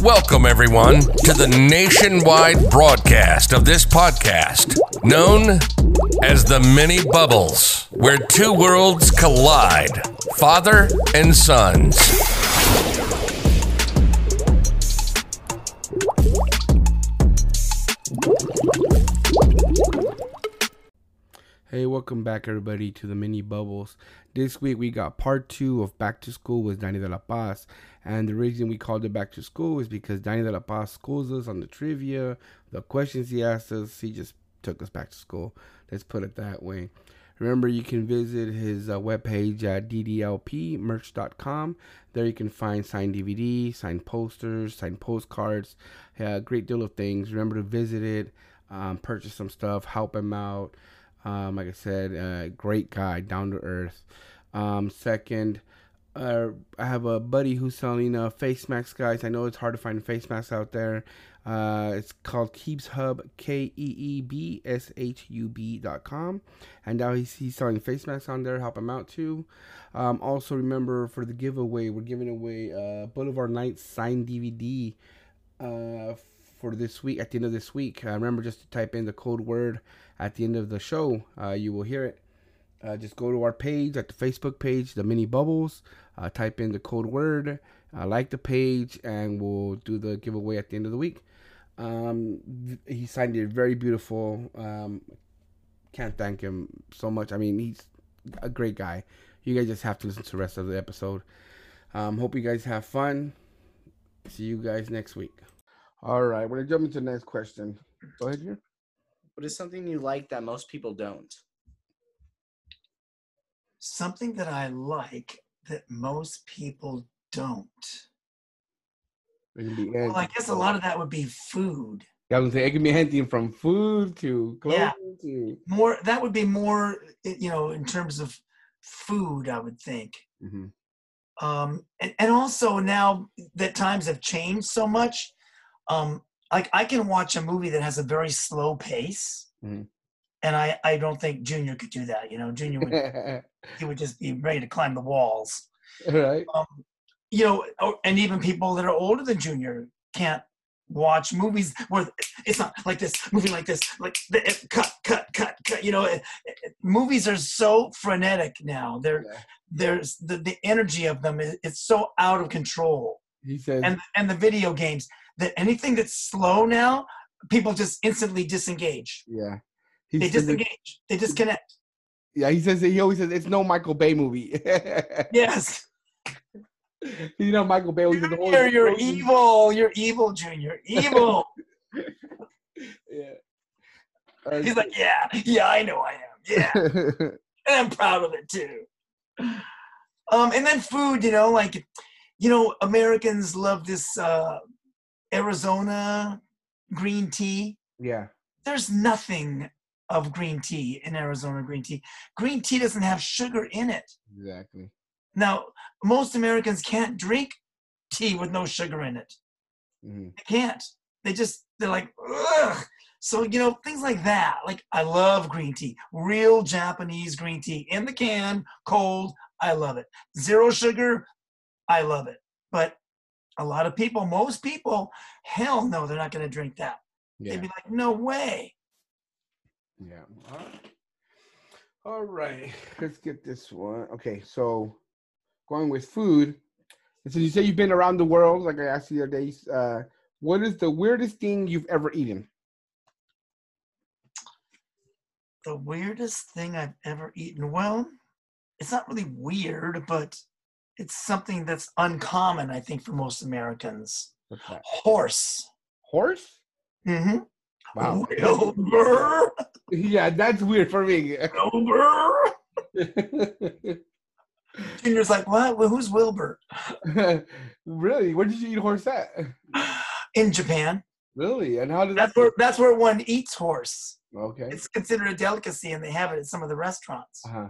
Welcome, everyone, to the nationwide broadcast of this podcast, known as the Mini Bubbles, where two worlds collide father and sons. Hey, welcome back, everybody, to the mini bubbles. This week we got part two of Back to School with Danny de la Paz. And the reason we called it Back to School is because Danny de la Paz schools us on the trivia, the questions he asked us. He just took us back to school. Let's put it that way. Remember, you can visit his uh, webpage at ddlpmerch.com. There you can find signed DVD, signed posters, signed postcards, a great deal of things. Remember to visit it, um, purchase some stuff, help him out. Um, like I said, uh, great guy, down to earth. Um, second, uh, I have a buddy who's selling uh, face masks, guys. I know it's hard to find face masks out there. Uh, it's called Keebs Hub, K E E B S H U B dot com. And now he's, he's selling face masks on there. Help him out too. Um, also, remember for the giveaway, we're giving away uh, Boulevard Nights signed DVD uh, for this week, at the end of this week. Uh, remember just to type in the code word at the end of the show. Uh, you will hear it. Uh, just go to our page at the Facebook page, the Mini Bubbles. Uh, type in the code word, uh, like the page, and we'll do the giveaway at the end of the week. Um, he signed it very beautiful. Um, can't thank him so much. I mean, he's a great guy. You guys just have to listen to the rest of the episode. Um, hope you guys have fun. See you guys next week. All right, we're gonna jump into the next question. Go ahead, here. What is something you like that most people don't? something that I like that most people don't. It can be Well, I guess a lot of that would be food. I was gonna say it can be anything from food to clothing Yeah. to. More that would be more, you know, in terms of food. I would think. hmm Um, and, and also now that times have changed so much, um, like I can watch a movie that has a very slow pace, Mhm. and I I don't think Junior could do that. You know, Junior would he would just be ready to climb the walls. right. um, you know, and even people that are older than Junior can't watch movies where it's not like this, movie like this, like the, it- cut, cut, cut, cut. You know, it, it- movies are so frenetic now. They're Yeah. there's the, the energy of them. is it's so out of control, He says, and and the video games that anything that's slow now, people just instantly disengage. yeah. He They disengage. They disconnect. yeah, he says he always says it's no Michael Bay movie. Yes, you know Michael Bay says the whole. You're evil. You're evil, Junior. Evil. Yeah. Uh, He's like, yeah, yeah, I know I am. Yeah, and I'm proud of it too. Um, and then food, you know, like, you know, Americans love this uh, Arizona green tea. yeah. There's nothing of green tea in Arizona green tea. Green tea doesn't have sugar in it. Exactly. Now, most Americans can't drink tea with no sugar in it. hmm They can't. They just they're like, ugh. So you know things like that. Like I love green tea, real Japanese green tea in the can, cold. I love it. Zero sugar, I love it. But a lot of people, most people, hell no, they're not going to drink that. Yeah. They'd be like, no way. Yeah. All right. All right. Let's get this one. Okay, so going with food. So you say you've been around the world, like I asked you the other day. Uh, what is the weirdest thing you've ever eaten? The weirdest thing I've ever eaten. Well, it's not really weird, but it's something that's uncommon, I think, for most Americans. Horse. Horse? Mm-hmm. Wow. Wilbur. yeah, that's weird for me. Wilbur. Junior's like, what? Well, who's Wilbur? really? Where did you eat horse at? In Japan. Really? And how did That's that? where that's where one eats horse. Okay. It's considered a delicacy, and they have it at some of the restaurants. Uh-huh.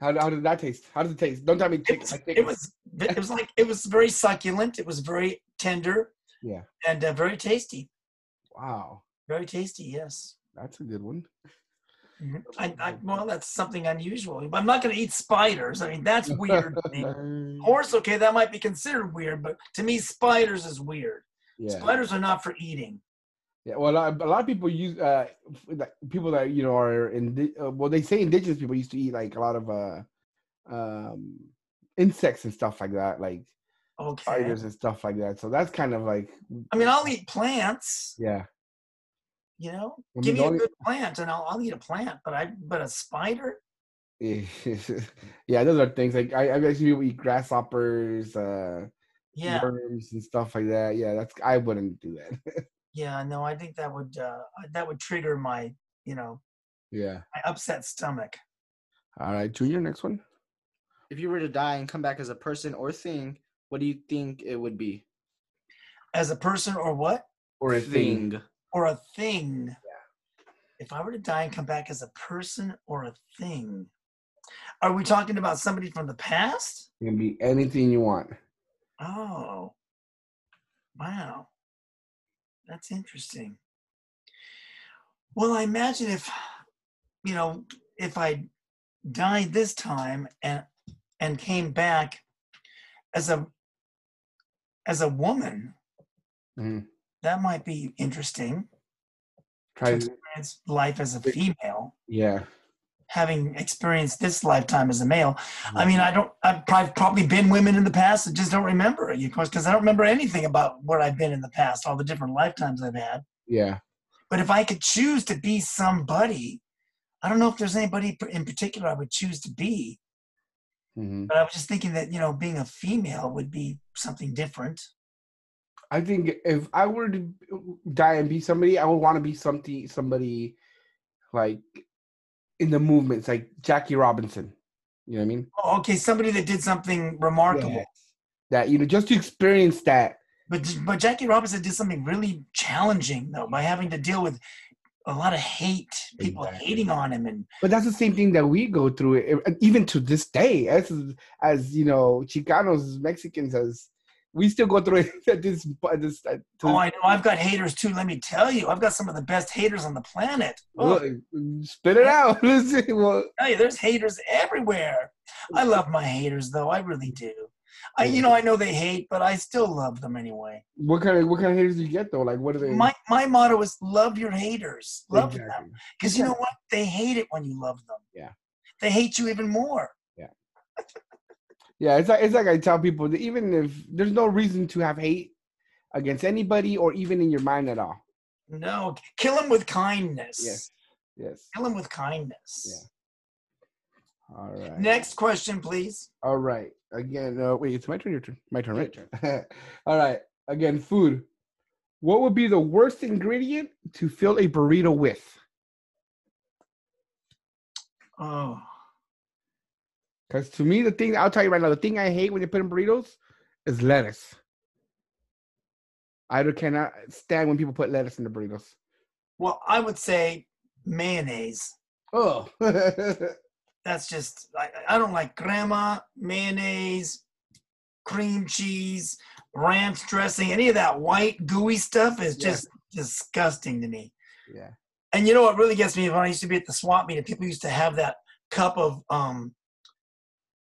How, how did that taste? How did it taste? Don't tell me It was, like it was it was like it was very succulent. It was very tender. Yeah. And uh, very tasty. Wow, Very tasty. Yes. that's a good one. Mhm. I, I, well, that's something unusual. I'm not going to eat spiders. I mean, that's weird. to me. Horse, okay, that might be considered weird, but to me, spiders is weird. yeah. Spiders are not for eating. Yeah, well, a lot, a lot of people use uh, people that you know are in. Uh, well, they say indigenous people used to eat like a lot of uh, um, insects and stuff like that, like Okay. spiders and stuff like that. So that's kind of like, I mean, I'll eat plants. yeah, You know, I give me a good plant, and I'll, I'll eat a plant. But I, but a spider. yeah. Those are things like I, I've actually people eat grasshoppers, uh, Yeah, worms and stuff like that. Yeah, that's I wouldn't do that. yeah. No, I think that would uh, that would trigger my, you know, yeah. my upset stomach. All right, Junior, next one. If you were to die and come back as a person or thing, what do you think it would be? As a person, or what, Or a thing. Thing. or a thing. If I were to die and come back as a person or a thing, are we talking about somebody from the past? It can be anything you want. Oh, wow. That's interesting. Well, I imagine if, you know, if I died this time and and came back as a as a woman, Mhm. that might be interesting. Try, Experience life as a female, yeah. Having experienced this lifetime as a male. I mean, I don't. I've prob- probably been women in the past. I just don't remember of course, because I don't remember anything about where I've been in the past, all the different lifetimes I've had. Yeah. But if I could choose to be somebody, I don't know if there's anybody in particular I would choose to be. hmm But I was just thinking that you know, being a female would be something different. I think if I were to die and be somebody, I would want to be something somebody like in the movements, like Jackie Robinson. You know what I mean? Oh, okay, somebody that did something remarkable. That you know, just to experience that. But but Jackie Robinson did something really challenging though by having to deal with a lot of hate, people Exactly. hating on him, and But that's the same thing that we go through, even to this day, as as you know, Chicanos, Mexicans, as we still go through it at this. This at, uh, oh, I know I've got haters too. Let me tell you, I've got some of the best haters on the planet. Oh, Well, spit it out. Let's see. Well, you, there's haters everywhere. I love my haters though. I really do. I, you know, I know they hate, but I still love them anyway. what kind of what kind of haters do you get though? Like, what are they? My my motto is love your haters, love them, Exactly. because you know what? They hate it when you love them. Yeah. They hate you even more. Yeah, it's like it's like I tell people that even if there's no reason to have hate against anybody or even in your mind at all. No, kill them with kindness. Yes. Yes. Kill them with kindness. Yeah. All right. Next question, please. All right. Again, uh, wait, it's my turn. Your turn. My turn, right? turn. all right. Again, food. What would be the worst ingredient to fill a burrito with? Oh, Because to me, the thing I'll tell you right now, the thing I hate when you put in burritos is lettuce. I cannot stand when people put lettuce in the burritos. well, I would say mayonnaise. Oh. That's just I, I don't like grandma mayonnaise, cream cheese, ranch dressing. Any of that white gooey stuff is Yeah. just disgusting to me. yeah. And you know what really gets me? When I used to be at the swap meet, and people used to have that cup of um,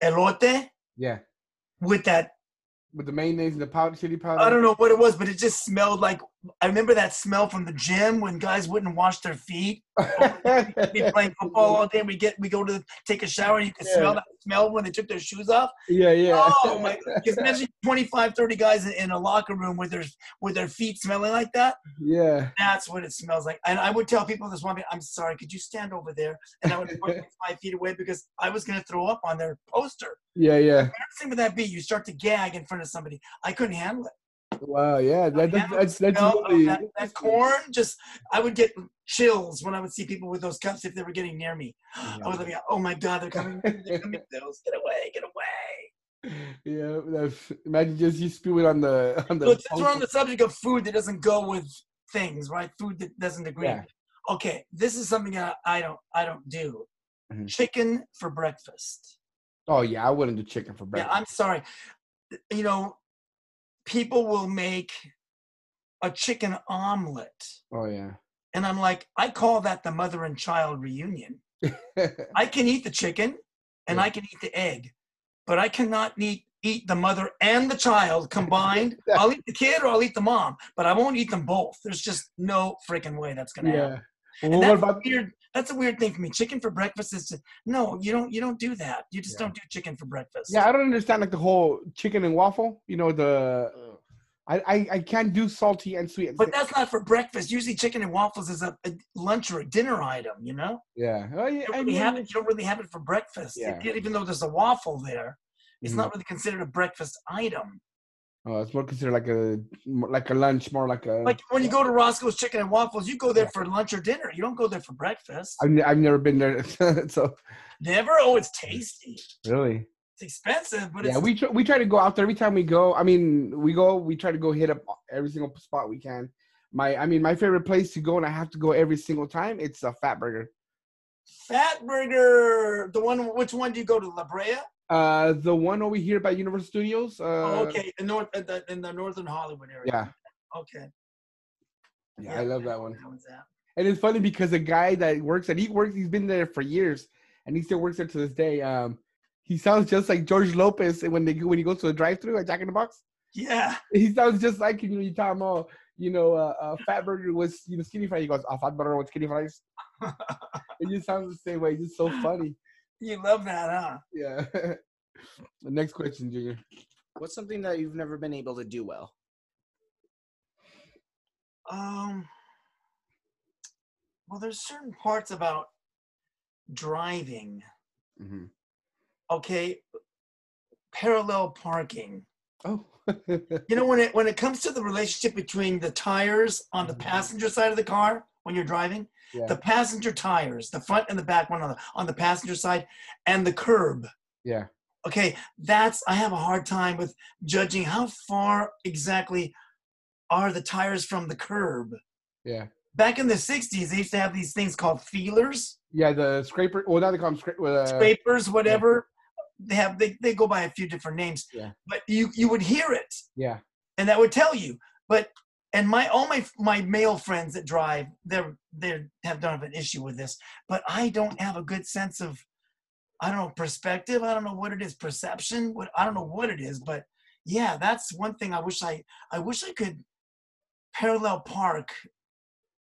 elote Yeah. with that With the mayonnaise and the powder, chili powder. I don't know what it was, but it just smelled like I remember that smell from the gym when guys wouldn't wash their feet. We'd be playing football all day. We get we go to take a shower and you could Yeah. smell that smell when they took their shoes off. Yeah, yeah. Oh my. Just imagine 25, 30 guys in, a locker room with their with their feet smelling like that. Yeah. That's what it smells like. And I would tell people this one I'm sorry, could you stand over there? And I would put five feet away because I was gonna throw up on their poster. Yeah, yeah. Embarrassing would that be? You start to gag in front of somebody. I couldn't handle it. Wow, yeah. That, that's that's that's of really that, that corn just I would get chills when I would see people with those cups if they were getting near me. I was like, oh my god, they're coming, they're coming. Get away, get away. Yeah, that's, imagine just you spew it on the on the. So since we're on the subject of food that doesn't go with things, right? Food that doesn't agree. Yeah. Okay, this is something that I don't I don't do. Mhm. Chicken for breakfast. oh yeah, I wouldn't do chicken for breakfast. Yeah, breakfast. I'm sorry. You know, people will make a chicken omelet. oh yeah. And I'm like, I call that the mother and child reunion. I can eat the chicken and Yeah. I can eat the egg, but I cannot eat eat the mother and the child combined. I'll eat the kid or I'll eat the mom, but I won't eat them both. There's just no freaking way that's gonna happen. yeah. And Well, what that's about weird. That's a weird thing for me. Chicken for breakfast is just, no. You don't. You don't do that. You just Yeah. don't do chicken for breakfast. Yeah, I don't understand like the whole chicken and waffle. You know the I I, I can't do salty and sweet. But that's not for breakfast. Usually, chicken and waffles is a, a lunch or a dinner item. You know, yeah. Oh, yeah, you don't, I really mean, have it, you don't really have it for breakfast. Yeah. Even though there's a waffle there, it's Mhm. not really considered a breakfast item. Oh, it's more considered like a like a lunch, more like a. Like when you go to Roscoe's Chicken and Waffles, you go there for lunch or dinner. You don't go there for breakfast. I've, I've never been there, so Never. Oh, it's tasty. really. It's expensive, but Yeah, it's we try, we try to go out there every time we go. I mean, we go, we try to go hit up every single spot we can. My, I mean, my favorite place to go, and I have to go every single time. It's a Fat Burger. Fat Burger. The one. Which one do you go to? La Brea. Uh, the one over here by Universal Studios. Uh, oh, okay. In north, in the, in the northern Hollywood area. Yeah, Okay. yeah, I love that one. That one's that. And it's funny because the guy that works at he works, he's been there for years, and he still works there to this day. Um, he sounds just like George Lopez when they when he goes to a drive-through at Jack in the Box. Yeah. He sounds just like. You know, you tell him, oh, you know, uh, uh, Fat Burger was you know skinny fries. He goes, a Fat Burger with skinny fries. it just sounds the same way. It's just so funny. You love that, huh? Yeah. the next question, Junior. What's something that you've never been able to do well? Um. Well, there's certain parts about driving. Mm-hmm. Okay. Parallel parking. Oh. You know, when it when it comes to the relationship between the tires on the passenger side of the car when you're driving, yeah. the passenger tires, the front and the back one on the on the passenger side, and the curb. yeah. Okay, that's I have a hard time with judging how far exactly are the tires from the curb. Yeah. Back in the '60s, they used to have these things called feelers, Yeah. The scraper. Well, now they call them scra- uh, scrapers, whatever. They have they, they go by a few different names. Yeah. But you you would hear it. Yeah. and that would tell you. But and my all my my male friends that drive, they're they have don't have an issue with this, but I don't have a good sense of, I don't know perspective. I don't know what it is, perception. What I don't know what it is, but yeah, that's one thing I wish I I wish I could parallel park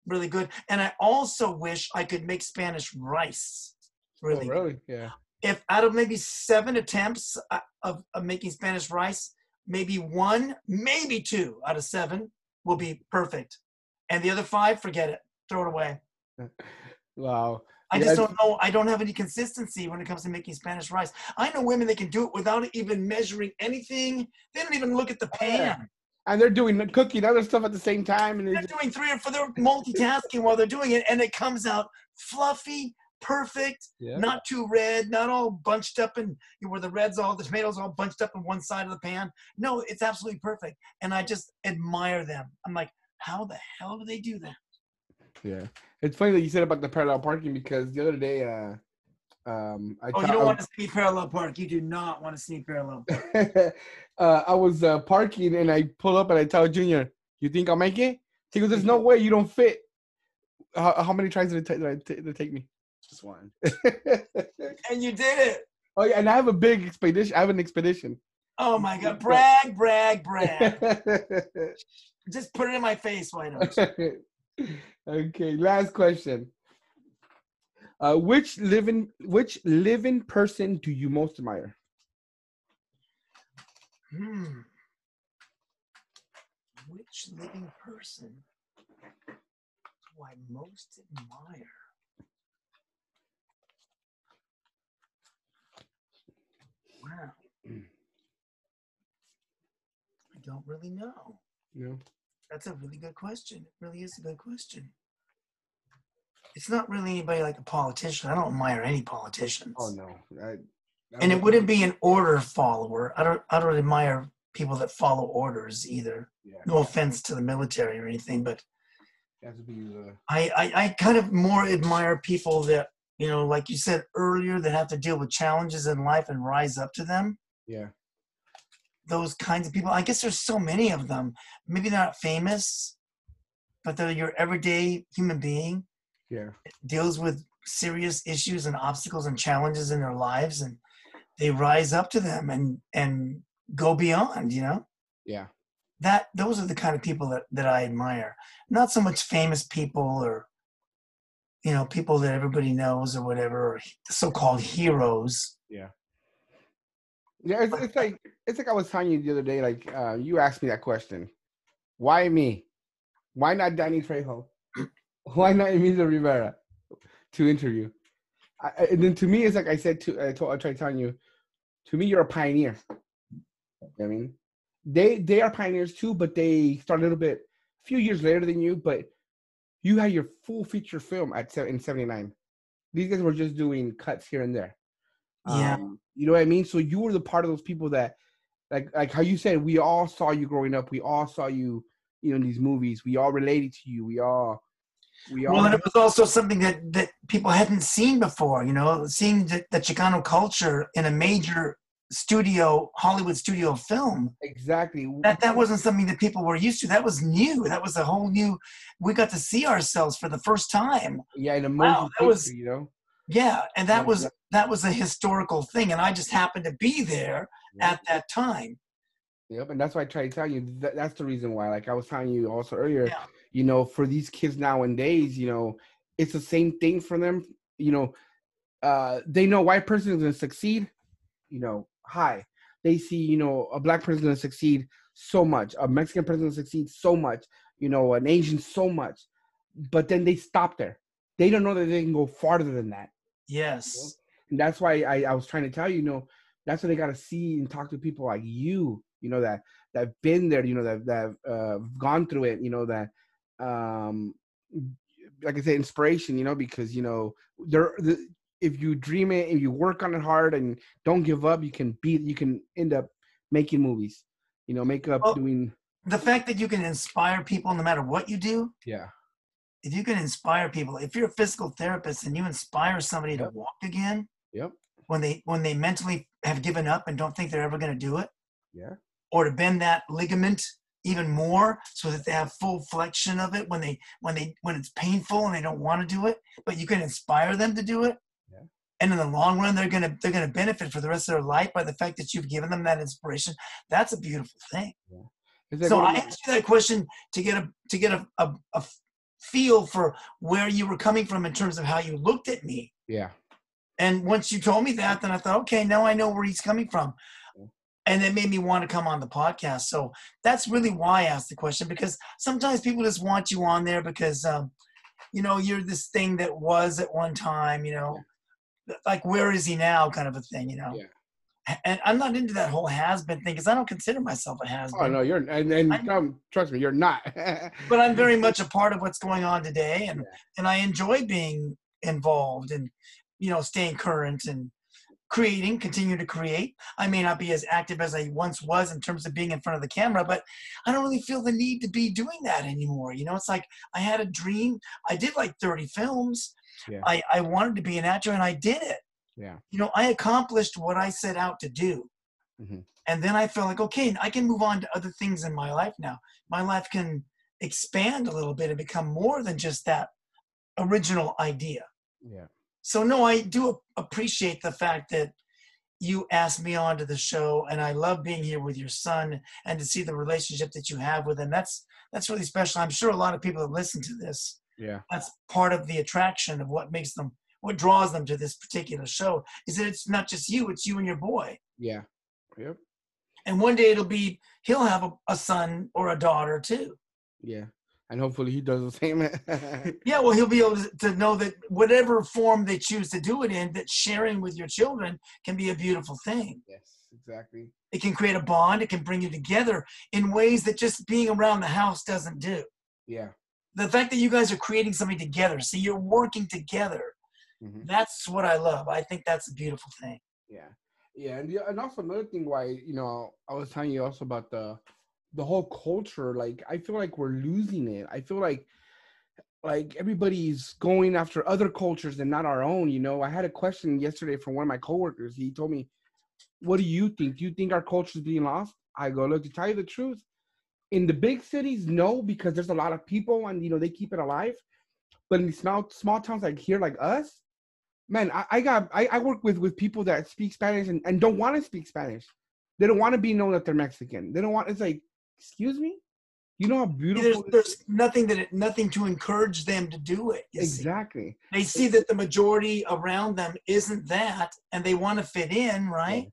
really good, and I also wish I could make Spanish rice really. Oh, really? Yeah. If out of maybe seven attempts uh, of, of making Spanish rice, maybe one, maybe two out of seven will be perfect. And the other five, forget it. Throw it away. Wow. I just don't know. I don't have any consistency when it comes to making Spanish rice. I know women that can do it without even measuring anything. They don't even look at the yeah. pan. And they're doing the cooking other stuff at the same time, and They're doing three or four. They're multitasking while they're doing it, and it comes out fluffy, perfect, yeah. not too red, not all bunched up and where the red's all the tomatoes all bunched up in one side of the pan. No, it's absolutely perfect, and I just admire them. I'm like, how the hell do they do that? Yeah, it's funny that you said about the parallel parking because the other day, uh, um, I Oh, you don't want to see parallel park. You do not want to see parallel park. uh, I was uh, parking and I pull up and I tell Junior, "You think I'll make it?" He goes, "There's no way you don't fit." How, how many tries did it, did it ta- did it take me? One. and you did it. oh yeah, and I have a big expedition. I have an expedition. Oh my God! Brag, brag, brag. just put it in my face. Why don't you? okay, last question. Uh, which living which living person do you most admire? Hmm. Which living person do I most admire? Wow. I don't really know. No. That's a really good question. It really is a good question. It's not really anybody like a politician. I don't admire any politicians. Oh no. I, I And it would- wouldn't be an order follower. I don't I don't admire people that follow orders either. Yeah, No offense to the military or anything, but it has to be the I, I, I kind of more admire people that, you know, like you said earlier, that have to deal with challenges in life and rise up to them. yeah. Those kinds of people. I guess there's so many of them. Maybe they're not famous, but they're your everyday human being, Yeah. deals with serious issues and obstacles and challenges in their lives and they rise up to them and and go beyond you know Yeah. that those are the kind of people that that i admire not so much famous people or you know people that everybody knows or whatever or so-called heroes Yeah, it's, it's like it's like I was telling you the other day. Like uh, you asked me that question, why me? Why not Danny Trejo? Why not Emilio Rivera to interview? I- and then to me, it's like I said to I, told, I tried telling you. To me, you're a pioneer. I mean, they they are pioneers too, but they start a little bit a few years later than you. But you had your full feature film at se- in '79. These guys were just doing cuts here and there. Yeah. Um, you know what I mean? So you were the part of those people that, like, like how you said, we all saw you growing up. We all saw you, you know, in these movies. We all related to you. We all, we all. well and it was also something that that people hadn't seen before you know seeing the, the chicano culture in a major studio hollywood studio film exactly. that that wasn't something that people were used to that was new that was a whole new we got to see ourselves for the first time yeah, in a movie. Wow, that was- you know. yeah and that Yeah, was that was a historical thing and i just happened to be there Yeah. at that time Yep, and that's why I try to tell you. That, that's the reason why. Like I was telling you also earlier, Yeah. you know, for these kids nowadays, you know, it's the same thing for them. You know, uh, they know white person is going to succeed. You know, high. They see, you know, a black person to succeed so much, a Mexican person to succeed so much, you know, an Asian so much, but then they stop there. They don't know that they can go farther than that. yes And that's why I, I was trying to tell you, you know, that's what they got to see and talk to people like you, you know, that that have been there, you know, that that have uh, gone through it, you know, that, um, like I said, inspiration, you know, because you know, there, the, if you dream it and you work on it hard and don't give up, you can be you can end up making movies, you know, make up Well- doing, the fact that you can inspire people no matter what you do yeah, if you can inspire people if you're a physical therapist and you inspire somebody to walk again yep, when they when they mentally have given up and don't think they're ever going to do it yeah, or to bend that ligament even more so that they have full flexion of it when they when they when it's painful and they don't want to do it but you can inspire them to do it. And in the long run they're going to they're going to benefit for the rest of their life by the fact that you've given them that inspiration that's a beautiful thing like so I asked you that question to get a to get a, a, a feel for where you were coming from in terms of how you looked at me. yeah, And once you told me that, then I thought, okay, now I know where he's coming from. Yeah. And it made me want to come on the podcast. So that's really why I asked the question because sometimes people just want you on there because, um, you know, you're this thing that was at one time, you know, like where is he now kind of a thing, you know? Yeah. And I'm not into that whole has been thing because I don't consider myself a has been. Oh no, you're and, and um, trust me, you're not. but I'm very much a part of what's going on today, and Yeah. and I enjoy being involved and you know staying current and creating, continue to create. I may not be as active as I once was in terms of being in front of the camera, but I don't really feel the need to be doing that anymore. You know, it's like I had a dream. I did like 30 films. Yeah. I I wanted to be an actor, and I did it. yeah, You know, I accomplished what I set out to do. Mhm. And then I felt like, okay, I can move on to other things in my life now. My life can expand a little bit and become more than just that original idea. yeah. So, no, I do appreciate the fact that you asked me onto the show, and I love being here with your son and to see the relationship that you have with him. That's that's really special. I'm sure a lot of people that listen to this, Yeah, that's part of the attraction of what makes them, what draws them to this particular show, is that it's not just you, it's you and your boy. yeah, yep, And one day it'll be he'll have a, a son or a daughter too. yeah. And hopefully he does the same. Yeah, well, he'll be able to- to know that whatever form they choose to do it in, that sharing with your children can be a beautiful thing. yes, exactly. It can create a bond. It can bring you together in ways that just being around the house doesn't do. Yeah. The fact that you guys are creating something together, see, you're working together. mhm. That's what I love. I think that's a beautiful thing. Yeah, yeah, and and also another thing why you know I was telling you also about the the whole culture. Like I feel like we're losing it. I feel like like everybody's going after other cultures and not our own. You know, I had a question yesterday from one of my coworkers. He told me, "What do you think? Do you think our culture is being lost?" I go, "Look, to tell you the truth, in the big cities, no, because there's a lot of people and you know they keep it alive. But in small small towns like here, like us, man, I, I got I, I work with with people that speak Spanish and, and don't want to speak Spanish. They don't want to be known that they're Mexican. They don't want. It's like, excuse me, you know how beautiful. There's, there's nothing that it, nothing to encourage them to do it. you see. exactly. They see that the majority around them isn't that, and they want to fit in, right?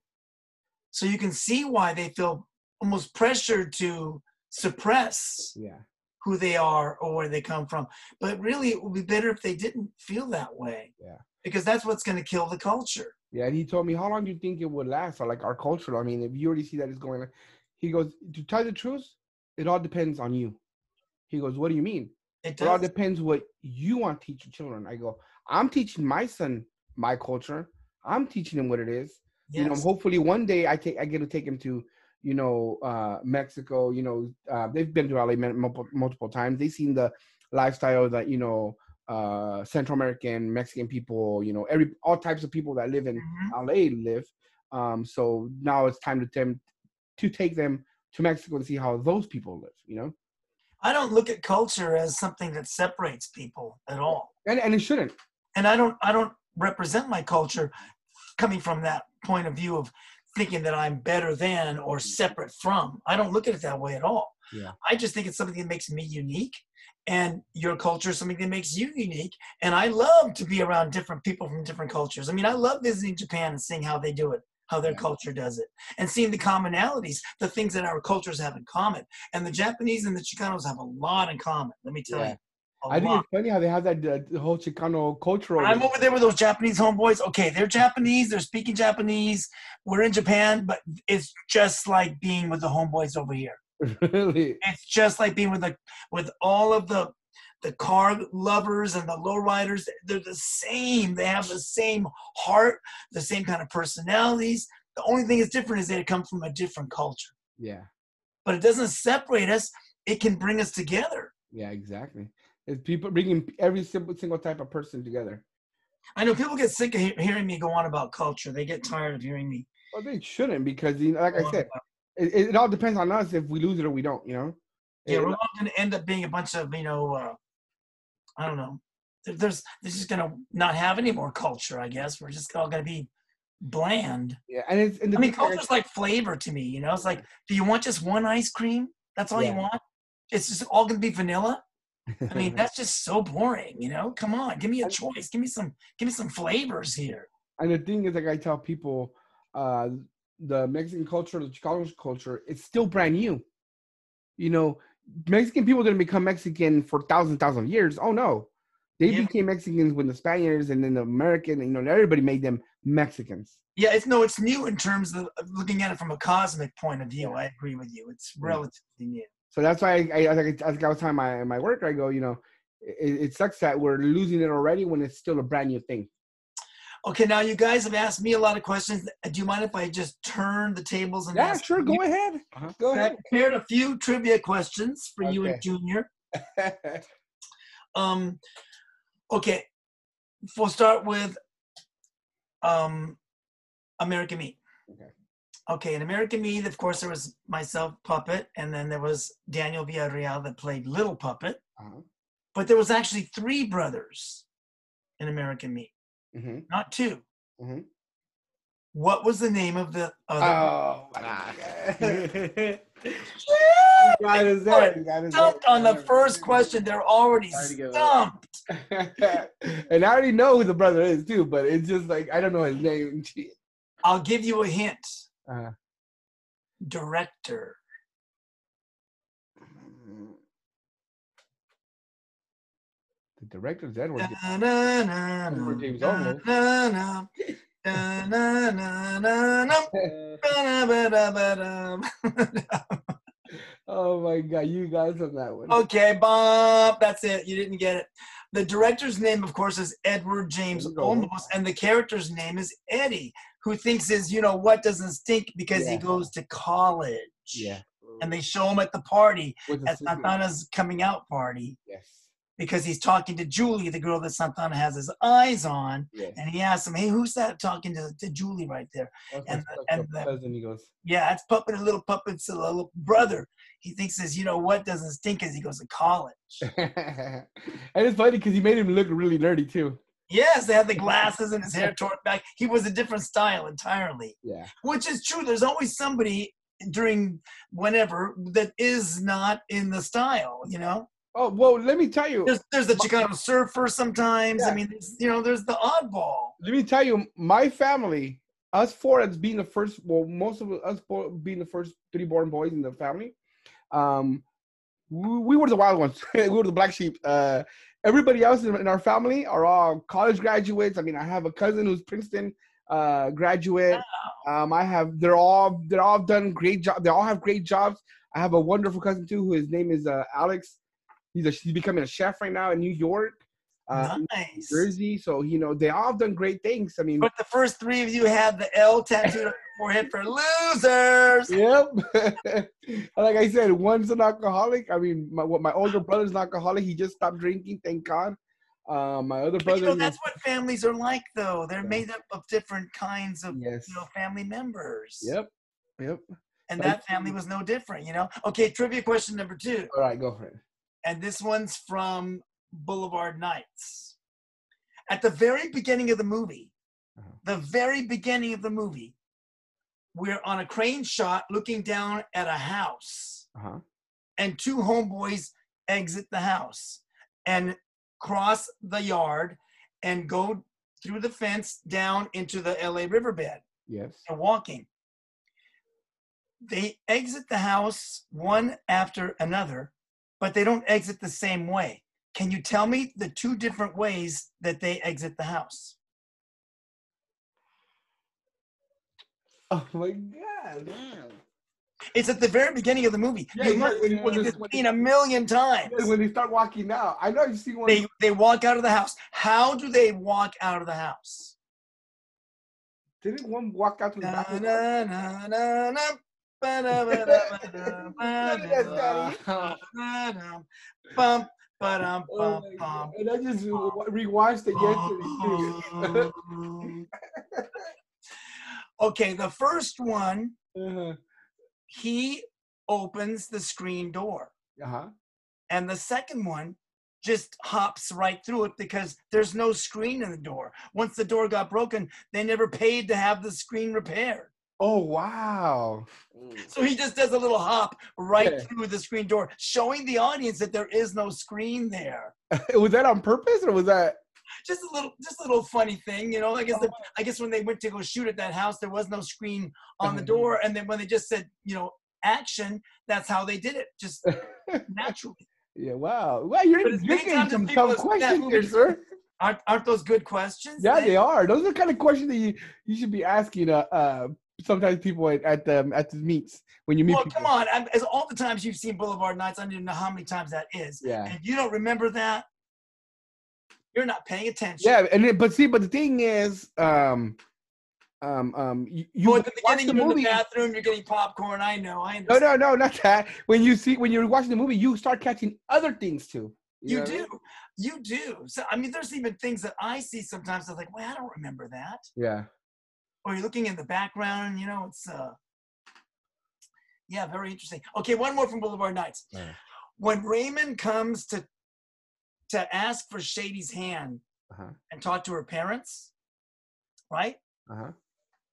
So you can see why they feel almost pressured to suppress Yeah. who they are or where they come from. But really, it would be better if they didn't feel that way. Yeah. Because that's what's going to kill the culture. Yeah, and he told me, how long do you think it would last? Or like our culture. I mean, if you already see that it's going, he goes, to tell the truth, it all depends on you. He goes, what do you mean? It It all depends what you want to teach your children. I go, I'm teaching my son my culture. I'm teaching him what it is. You know, hopefully one day I take I get to take him to, you know, uh, Mexico. You know, uh, they've been to LA multiple, multiple times. They've seen the lifestyle that you know, uh, Central American, Mexican people. You know, every all types of people that live in Mhm. LA live. Um, so now it's time to them to take them to Mexico to see how those people live. You know, I don't look at culture as something that separates people at all. and and it shouldn't. and I don't I don't represent my culture coming from that point of view of thinking that I'm better than or mm. separate from. I don't look at it that way at all. Yeah. I just think it's something that makes me unique and your culture is something that makes you unique and I love to be around different people from different cultures. I mean, I love visiting Japan and seeing how they do it. How their Yeah. culture does it, and seeing the commonalities, the things that our cultures have in common. And the Japanese and the Chicanos have a lot in common. Let me tell Yeah. you, I think it's funny how they have that uh, whole Chicano cultural. I'm over there with those Japanese homeboys. Okay, they're Japanese. They're speaking Japanese. We're in Japan, but it's just like being with the homeboys over here. really. It's just like being with the with all of the the car lovers and the lowriders. They're the same. They have the same heart, the same kind of personalities. The only thing that's different is they come from a different culture. Yeah. But it doesn't separate us. It can bring us together. Yeah, exactly. It's people bringing every single single type of person together. I know people get sick of he- hearing me go on about culture. They get tired of hearing me. Well, they shouldn't because, you know, like I said, it, it all depends on us if we lose it or we don't. You know. Yeah, And- we're all going to end up being a bunch of, you know, uh, I don't know. There's, there's just going to not have any more culture, I guess. We're just all going to be bland. yeah, and it's and the I mean, thing, like I culture's like flavor to me, you know? It's like, do you want just one ice cream? That's all Yeah. you want? It's just all going to be vanilla? I mean, that's just so boring, you know? Come on, give me a choice. Give me some, give me some flavors here. and the thing is, like I tell people, uh, the Mexican culture, the Chicano culture, it's still brand new. You know, Mexican people didn't become Mexican for thousands, thousands of years. Oh no, they Yeah. became Mexicans when the Spaniards and then the American. You know, everybody made them Mexicans. Yeah, it's no, it's new in terms of looking at it from a cosmic point of view. I agree with you. It's relatively new. So that's why I, I, like I, I was telling my my worker, I go, you know, it, it sucks that we're losing it already when it's still a brand new thing. Okay, now you guys have asked me a lot of questions. Do you mind if I just turn the tables and Yeah, ask sure, you? go ahead. Go I ahead. prepared a few trivia questions for you and Junior. Um, okay, we'll start with um, American Me. Okay. Okay, in American Me, of course, there was myself, Puppet, and then there was Daniel Villarreal that played Little Puppet. uh-huh. But there was actually three brothers in American Me, hmm not 2 Mhm. What was the name of the other? Oh my god! Got his Got head, got his Stumped on the first question. They're already Sorry to give it stumped. and I already know who the brother is too, but it's just like I don't know his name. I'll give you a hint. Uh, Director. the director's Edward. Edward James Olmos. Oh my god, you guys on that one. Okay, Bob, that's it. You didn't get it. The director's name, of course, is Edward James There you go. Olmos, and the character's name is Eddie, who thinks is, you know, what doesn't stink because he goes to college. Yeah. And they show him at the party, at Santana's coming out party, Yes. Because he's talking to Julie, the girl that Santana has his eyes on. Yes. And he asks him, hey, who's that talking to, to Julie right there? That's and- what's and the- cousin, he goes. Yeah, it's Puppet, a little Puppet's a little brother. He thinks says, you know what doesn't stink as he goes to college. and it's funny because he made him look really nerdy too. Yes, they had the glasses and his hair torn back. He was a different style entirely, Yeah. which is true. There's always somebody during whenever that is not in the style, you know? Oh well, let me tell you. There's, there's the Chicano surfer sometimes. Yeah. I mean, there's, you know, there's the oddball. Let me tell you, my family, us four as being the first, well, most of us four being the first three born boys in the family, um, we, we were the wild ones. we were the black sheep. Uh, everybody else in, in our family are all college graduates. I mean, I have a cousin who's Princeton uh, graduate. Um, I have they're all they're all done great job. They all have great jobs. I have a wonderful cousin too, who his name is uh, Alex. He's a, he's becoming a chef right now in New York, uh, nice. Jersey. So you know they all have done great things. I mean, But the first three of you have the L tattooed on your forehead for losers. Yep. like I said, one's an alcoholic. I mean, my what my older brother's an alcoholic. He just stopped drinking, thank God. Uh, my other brother. you know, that's what families are like, though. They're Yeah. made up of different kinds of yes. you know family members. Yep. Yep. And that family was no different, you know. Okay, trivia question number two, All right, go for it. And this one's from Boulevard Nights. At the very beginning of the movie, Uh-huh. the very beginning of the movie, we're on a crane shot looking down at a house. Uh huh. and two homeboys exit the house and cross the yard and go through the fence down into the LA riverbed Yes. and walking. They exit the house one after another, but they don't exit the same way. Can you tell me the two different ways that they exit the house? Oh my God. Damn. It's at the very beginning of the movie. Yeah, you must have seen this- scene a million times. When they start walking out, I know you see one. They they walk out of the house. How do they walk out of the house? Didn't one walk out to the Na, back? of the na, na, na, na, ba, ba, da, ba, da, ba, Yes, da, Daddy. ba, da, dum, bum, Oh bum, my bum. God. And I just rewatched it yesterday okay, the first one, uh he opens the screen door. huh. And the second one just hops right through it because there's no screen in the door. Once the door got broken, they never paid to have the screen repaired. Oh wow. So he just does a little hop right Yeah. through the screen door, showing the audience that there is no screen there. was that on purpose or was that? Just a little, just a little funny thing, you know. I guess, the, I guess when they went to go shoot at that house, there was no screen on the door, and then when they just said, you know, action, that's how they did it, just naturally. Yeah. Wow. Well, you're, But as you're many getting times as some people tough have seen that questions here, sir. Aren't, aren't those good questions? Yeah, Nick? they are. Those are the kind of questions that you, you should be asking. Uh, uh, sometimes people at, at the at the meets when you meet Well, people. come on. I'm, as all the times you've seen Boulevard Nights, I don't even know how many times that is. Yeah. And you don't remember that, you're not paying attention. Yeah, and then, but see, but the thing is, um, um, um, you, you You at the beginning, you're in the bathroom, you're getting popcorn. I know. I No, understand. no, no, not that. When you see when you're watching the movie, you start catching other things too. You know do. You do. So I mean, there's even things that I see sometimes. I'm like, well, I don't remember that. Yeah. Or you're looking in the background. You know, it's uh, yeah, very interesting. Okay, one more from Boulevard Nights. Yeah. When Raymond comes to to ask for Shady's hand Uh-huh. and talk to her parents, right? Uh-huh.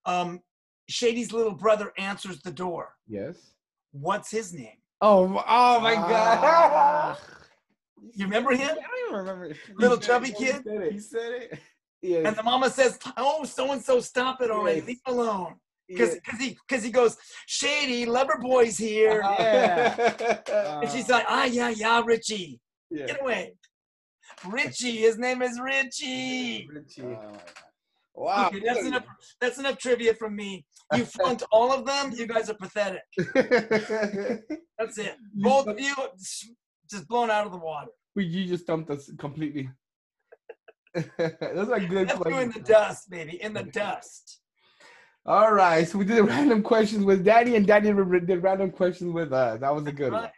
Um, Shady's little brother answers the door. Yes. What's his name? Oh, oh my Ah. god. You remember him? I don't even remember. Little chubby kid? He said He said it. Yeah. And the mama says, "Oh, so and so, stop it already. Yes. Leave him alone." yeah. Because he because he goes, "Shady, Lover Boy's here," Uh-huh. Yeah. and she's like, "Ah, yeah, yeah, Richie, yeah. get away." Richie, his name is Richie. Richie. Uh, Wow. Okay, that's enough. That's enough trivia from me. You flunked all of them. You guys are pathetic. That's it. Both of you just blown out of the water. you just dumped us completely. Those are good Left you in the dust, baby, in the dust. All right, so we did random questions with Daddy, and Daddy did random questions with us. That was a good one.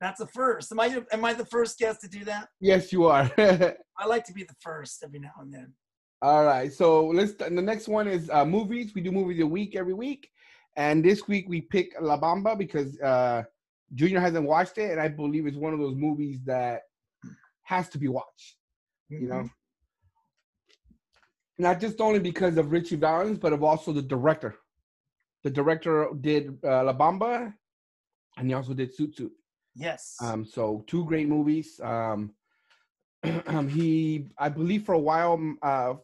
That's a first. Am I am I the first guest to do that? Yes, you are. I like to be the first every now and then. All right, so let's. The next one is uh, movies. We do movies a week every week, and this week we pick La Bamba because uh, Junior hasn't watched it, and I believe it's one of those movies that has to be watched. You know. Not just only because of Ritchie Valens, but of also the director. The director did uh, La Bamba, and he also did Zoot Suit. Yes. Um, so two great movies. Um, he, I believe, for a while, uh,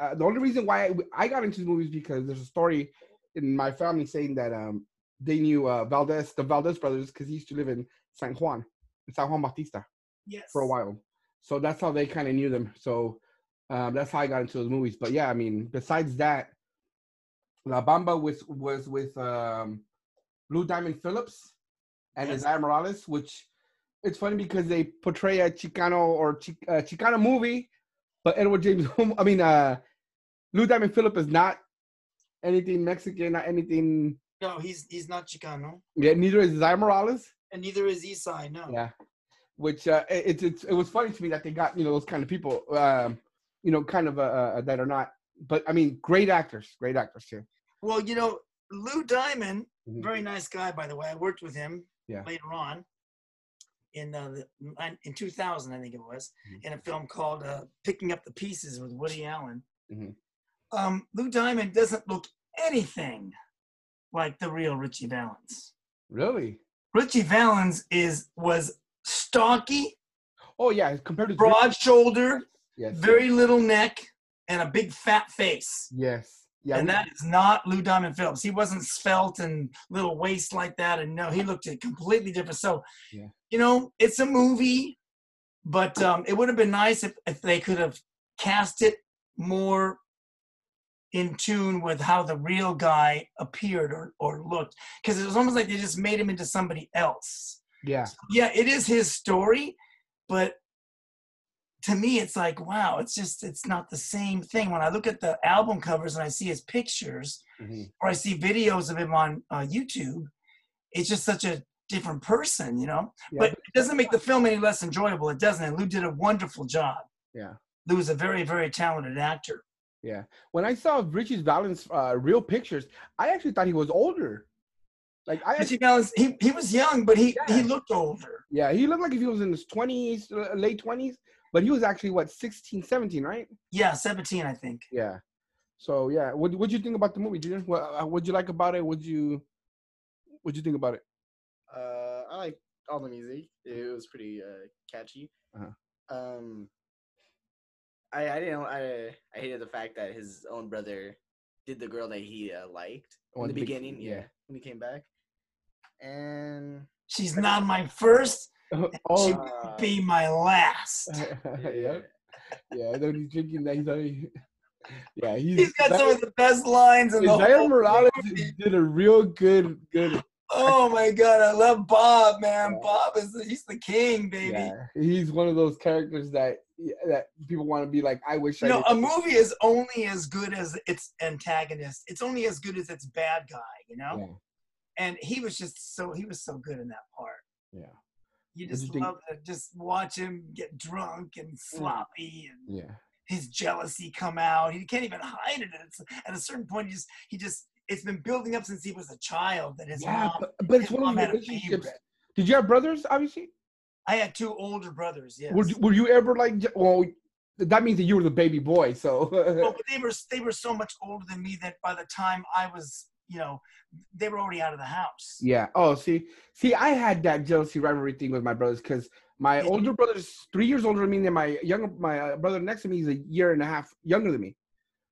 uh, the only reason why I, I got into the movies because there's a story in my family saying that um, they knew uh, Valdez, the Valdez brothers, because he used to live in San Juan, in San Juan Bautista, yes. for a while. So that's how they kind of knew them. So um, that's how I got into those movies. But yeah, I mean, besides that, La Bamba was was with um, Lou Diamond Phillips and Yes. Esai Morales, which it's funny because they portray a Chicano or uh, Chicano movie, but Edward James, I mean, uh, Lou Diamond Phillips is not anything Mexican, not anything. No, he's he's not Chicano, Yeah, neither is Esai Morales. and neither is Esai. No. Yeah, which uh, it, it's it's it was funny to me that they got you know those kind of people, um, you know, kind of uh, that are not. But I mean, great actors, great actors too. Well, you know, Lou Diamond, Mhm. very nice guy, by the way. I worked with him Yeah. later on in uh, the, in 2000, I think it was, Mhm. in a film called uh, "Picking Up the Pieces" with Woody Allen. Mhm. Um, Lou Diamond doesn't look anything like the real Ritchie Valens. Really? Ritchie Valens is was stocky, Oh yeah, compared to broad shouldered, Yes. very little neck, and a big fat face. Yes. Yeah. and that is not Lou Diamond Phillips. He wasn't svelte and little waist like that. And no, he looked completely different. So, Yeah. you know, it's a movie, but um, it would have been nice if, if they could have cast it more in tune with how the real guy appeared or, or looked. Because it was almost like they just made him into somebody else. yeah. Yeah, it is his story, but to me it's like wow it's just it's not the same thing when i look at the album covers and i see his pictures Mhm. or i see videos of him on uh, youtube it's just such a different person you know Yeah, but it doesn't make the film any less enjoyable it doesn't and lou did a wonderful job Yeah. lou is a very very talented actor yeah when I saw Ritchie's Valens uh, real pictures, I actually thought he was older. Like I, Ritchie Valens, he, he was young but he Yeah. he looked older yeah, he looked like if he was in his twenties, uh, late twenties, but he was actually what 16, 17, right? yeah 17 i think Yeah. So yeah, what what you think about the movie, Junior? What uh, what'd you like about it? Would you what'd you think about it? Uh, I like all the music. It was pretty uh, catchy. Uh-huh. Um, I I didn't I I hated the fact that his own brother did the girl that he uh, liked Oh, in the the big- beginning. yeah. Yeah, when he came back, and she's not my first She oh, uh, be my last yeah, yeah. Then he's drinking that. He's already, yeah, he's. He's got some of the best lines in the Esai whole Morales movie. did a real good, good. Oh my god, I love Bob, man. Yeah. Bob is the, he's the king, baby. Yeah, he's one of those characters that that people want to be like. I wish You I. know, a movie is only as good as its antagonist. It's only as good as its bad guy, you know? Yeah, And he was just so he was so good in that part. yeah, You just love to just watch him get drunk and sloppy and yeah. his jealousy come out. He can't even hide it. It's, at a certain point, he just he just it's been building up since he was a child that his yeah, mom. but, but it's his one of those relationships. Did you have brothers? Obviously. I had two older brothers. Yes. Were, were you ever like? Well, that means that you were the baby boy. So. well, but they were they were so much older than me that by the time I was, you know, they were already out of the house. Yeah. Oh, see, see, I had that jealousy rivalry thing with my brothers because my Yeah. older brother's three years older than me, and my younger my uh, brother next to me is a year and a half younger than me.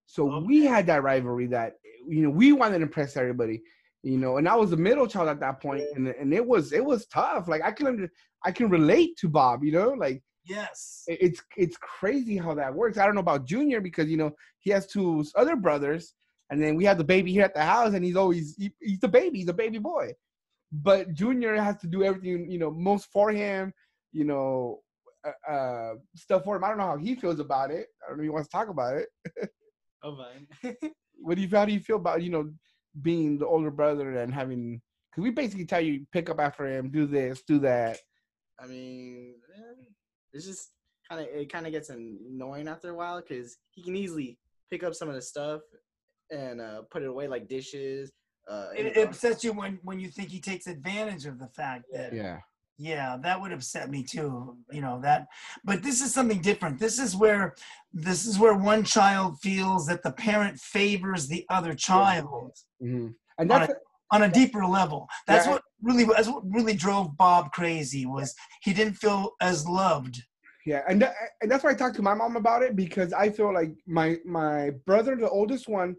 So we had that rivalry that you know we wanted to impress everybody, you know, and I was the middle child at that point, and and it was it was tough. Like I can under, I can relate to Bob, you know, like Yes. it's it's crazy how that works. I don't know about Junior because you know he has two other brothers, and then we have the baby here at the house, and he's always he, he's the baby, he's a baby boy. But Junior has to do everything you know most for him, you know, uh, uh, stuff for him. I don't know how he feels about it. I don't know if he wants to talk about it. oh man, What do you how do you feel about you know being the older brother and having? Because we basically tell you pick up after him, do this, do that. I mean, eh, it's just kind of it kind of gets annoying after a while because he can easily pick up some of the stuff and uh, put it away like dishes. Uh, It, it upsets you when when you think he takes advantage of the fact that Yeah, Yeah, that would upset me too. You know that, but this is something different. This is where, this is where one child feels that the parent favors the other child hmm And on a, on a deeper level. That's Yeah. what really, that's what really drove Bob crazy. Was he didn't feel as loved. Yeah, and that, and that's why I talked to my mom about it because I feel like my my brother, the oldest one,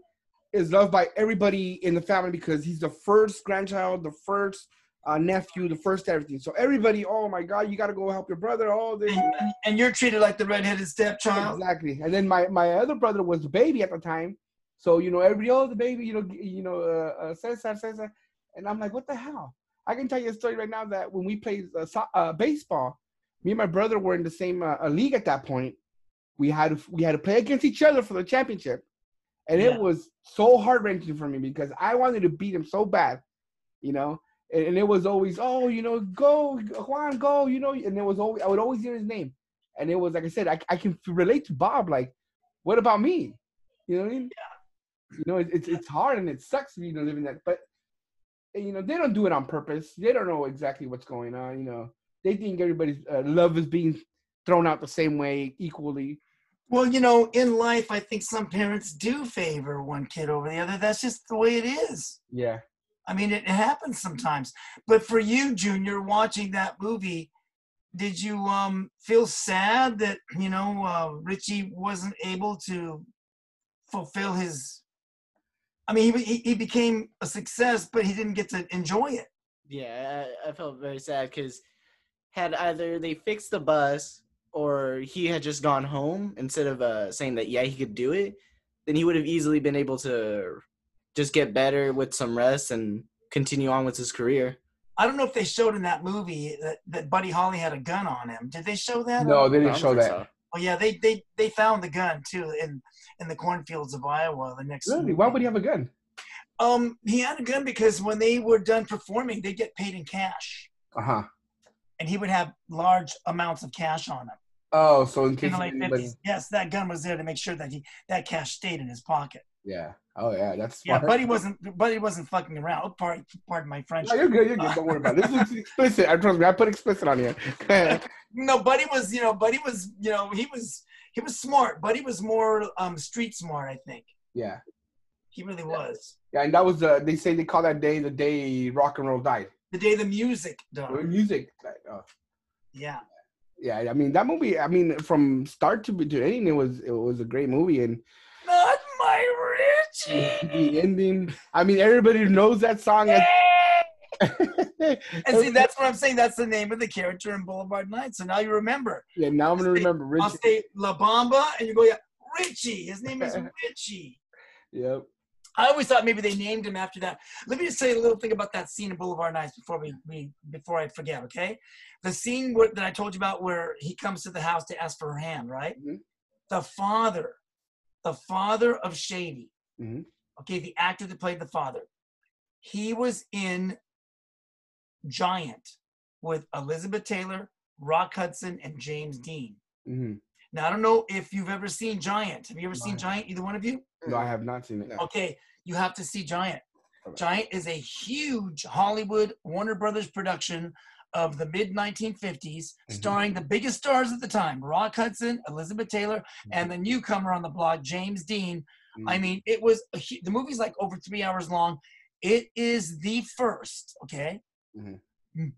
is loved by everybody in the family because he's the first grandchild, the first uh, nephew, the first everything. So everybody, oh my God, you got to go help your brother. Oh, this, And, and- and you're treated like the redheaded stepchild. exactly. And then my my other brother was the baby at the time, so you know everybody, oh the baby, you know, you know, uh, uh, Cesar, Cesar, and I'm like, what the hell? I can tell you a story right now that when we played uh, so- uh, baseball, me and my brother were in the same uh, uh, league at that point. We had to, we had to play against each other for the championship, and Yeah. it was so heart wrenching for me because I wanted to beat him so bad, you know. And, and it was always, oh, you know, go Juan, go, you know. And it was always, I would always hear his name, and it was like I said, I, I can relate to Bob. Like, what about me? You know what I mean? Yeah. You know, it, it's it's hard and it sucks, you know, living that. But you know, they don't do it on purpose. They don't know exactly what's going on. You know, they think everybody's uh, love is being thrown out the same way equally. Well, you know, in life, I think some parents do favor one kid over the other. That's just the way it is. Yeah. I mean, it happens sometimes. But for you, Junior, watching that movie, did you um feel sad that you know uh, Ritchie wasn't able to fulfill his? I mean, he, he he became a success, but he didn't get to enjoy it. Yeah, I, I felt very sad because had either they fixed the bus or he had just gone home instead of uh, saying that yeah he could do it, then he would have easily been able to just get better with some rest and continue on with his career. I don't know if they showed in that movie that, that Buddy Holly had a gun on him. Did they show that? No, they didn't show that. so. Oh yeah, they they they found the gun too in in the cornfields of Iowa. The next Really? Why would he have a gun? Um, he had a gun because when they were done performing, they get paid in cash, Uh huh. and he would have large amounts of cash on him. Oh, so in In case the late anybody, 50s. Yes, that gun was there to make sure that he that cash stayed in his pocket. yeah. Oh yeah, that's Yeah. Buddy wasn't Buddy wasn't fucking around. Oh, pardon, pardon my French. No, you're good. You're good. Don't worry about it. This is explicit. I trust me. I put explicit on here. No, Buddy was you know Buddy was you know he was he was smart. Buddy was more um street smart. I think yeah. he really was. Yeah, and that was uh, they say they call that day the day rock and roll died. The day the music Or done. music. died. Oh. Yeah. Yeah, I mean that movie. I mean, from start to to ending, it was it was a great movie, and Not my Richie. the ending. I mean, everybody knows that song. And see, that's what I'm saying. That's the name of the character in Boulevard Nights. So now you remember. yeah, now I'm gonna remember Richie. I'll say La Bamba, and you go, yeah, Richie. His name is Richie. Yep. I always thought maybe they named him after that. Let me just say a little thing about that scene in Boulevard Nights before we, we before I forget. Okay, the scene where, that I told you about where he comes to the house to ask for her hand, right? Mhm. The father, the father of Shady. Mhm. Okay, the actor that played the father. He was in Giant with Elizabeth Taylor, Rock Hudson, and James Dean. hmm Now I don't know if you've ever seen Giant. Have you ever seen Giant? Either one of you? No, I have not seen it. Okay, you have to see Giant. Okay. Giant is a huge Hollywood Warner Brothers production of the mid 1950s, Mhm. starring the biggest stars at the time Rock Hudson, Elizabeth Taylor, and the newcomer on the block, James Dean. I Mhm. mean, it was a, the movie's like over three hours long. It is the first, okay, Mhm.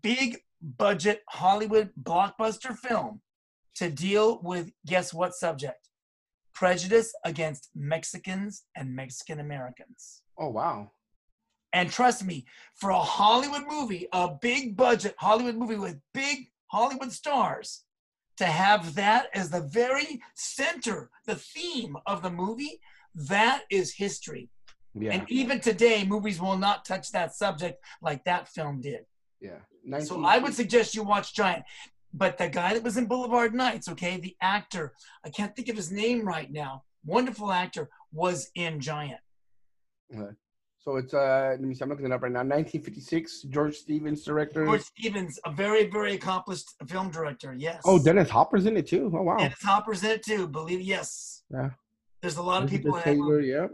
big budget Hollywood blockbuster film to deal with guess what subject? Prejudice against Mexicans and Mexican Americans. Oh wow. And trust me, for a Hollywood movie, a big budget Hollywood movie with big Hollywood stars, to have that as the very center, the theme of the movie, that is history. Yeah. And even today, movies will not touch that subject like that film did. yeah. So I would suggest you watch Giant. But the guy that was in Boulevard Nights, okay, the actor, I can't think of his name right now, wonderful actor, was in Giant. Okay. So it's uh, let me see. I'm looking it up right now. 1956. George Stevens director. George Stevens, a very, very accomplished film director, yes. Oh, Dennis Hopper's in it too. Oh wow. Dennis Hopper's in it too, believe yes. Yeah. There's a lot of people in it. Taylor. Yep.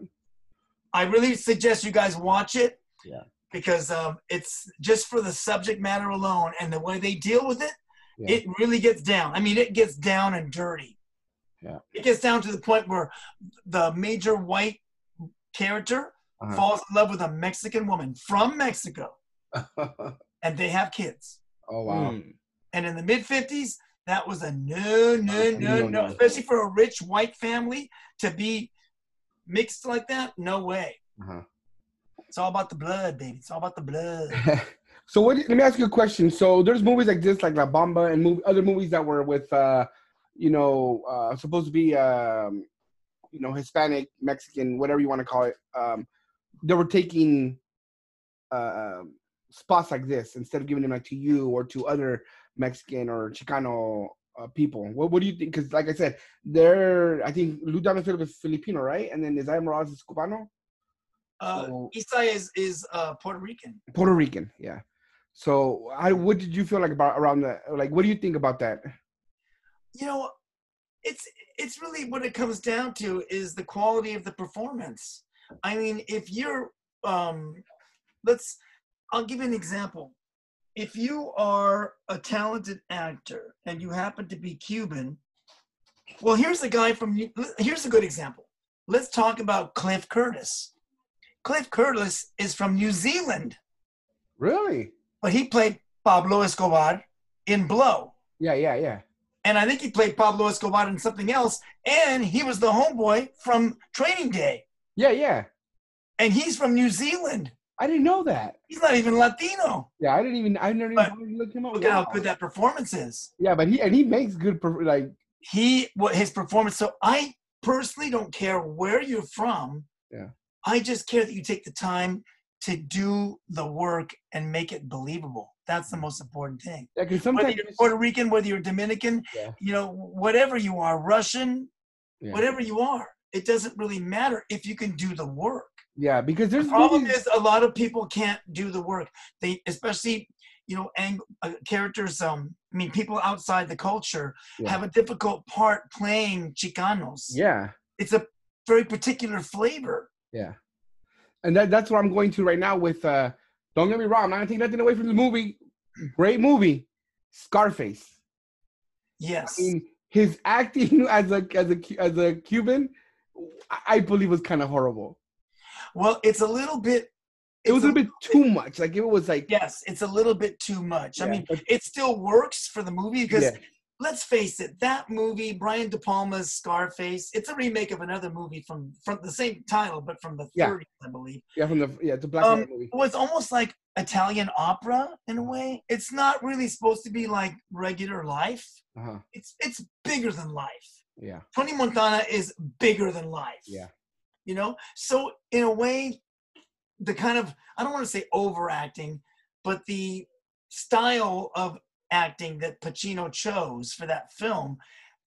I really suggest you guys watch it. Yeah. because um, it's just for the subject matter alone and the way they deal with it. Yeah. It really gets down. I mean, it gets down and dirty. Yeah. It gets down to the point where the major white character Uh-huh. falls in love with a Mexican woman from Mexico, and they have kids. oh wow. Mm. And in the mid 50s, that was a no, no, no, no, no, no. especially for a rich white family to be mixed like that. No way. Uh-huh. It's all about the blood, baby. It's all about the blood. so what? Let me ask you a question. So there's movies like this, like La Bamba, and mov- other movies that were with, uh, you know, uh, supposed to be, um, you know, Hispanic, Mexican, whatever you want to call it. Um, they were taking uh, spots like this instead of giving them like to you or to other Mexican or Chicano uh, people. What, what do you think? Because like I said, they're I think Lou Diamond Phillip is Filipino, right? And then Esai Morales is Cubano. Uh, So- is is uh, Puerto Rican. Puerto Rican, yeah. So, I, what did you feel like about around that? Like, what do you think about that? You know, it's it's really what it comes down to is the quality of the performance. I mean, if you're um, let's I'll give you an example. If you are a talented actor and you happen to be Cuban, well, here's a guy from here's a good example. Let's talk about Cliff Curtis. Cliff Curtis is from New Zealand, Really? But he played Pablo Escobar in Blow. Yeah, yeah, yeah. And I think he played Pablo Escobar in something else. And he was the homeboy from Training Day. Yeah, yeah. And he's from New Zealand. I didn't know that. He's not even Latino. Yeah, I didn't even. I never But even looked him up. Look at how good that performance is. Yeah, but he and he makes good like. He what his performance. So I personally don't care where you're from. Yeah. I just care that you take the time to do the work and make it believable. That's the most important thing. Yeah, Whether you're Puerto Rican, whether you're Dominican, Yeah. you know, whatever you are, Russian, Yeah. whatever you are, it doesn't really matter if you can do the work. Yeah, because there's The problem movies- is a lot of people can't do the work. They, especially, you know, ang- uh, characters. Um, I mean, people outside the culture have a difficult part playing Chicanos. Yeah, It's a very particular flavor. yeah, and that that's what I'm going to right now with. uh Don't get me wrong, I'm not gonna take nothing away from the movie. Great movie, Scarface. Yes. I mean, his acting as a as a as a Cuban, I- believe was kind of horrible. well, it's a little bit. It was a little bit too much. Like it was like Yes, it's a little bit too much. I mean, it still works for the movie because Yeah. Let's face it, that movie, Brian De Palma's Scarface, it's a remake of another movie from from the same title, but from the Yeah. 30s, I believe. yeah from the yeah the black Um, movie. It was almost like Italian opera in a way. It's not really supposed to be like regular life. Uh-huh. It's it's bigger than life. Yeah, Tony Montana is bigger than life. yeah, You know? So in a way, the kind of I don't want to say overacting, but the style of acting that Pacino chose for that film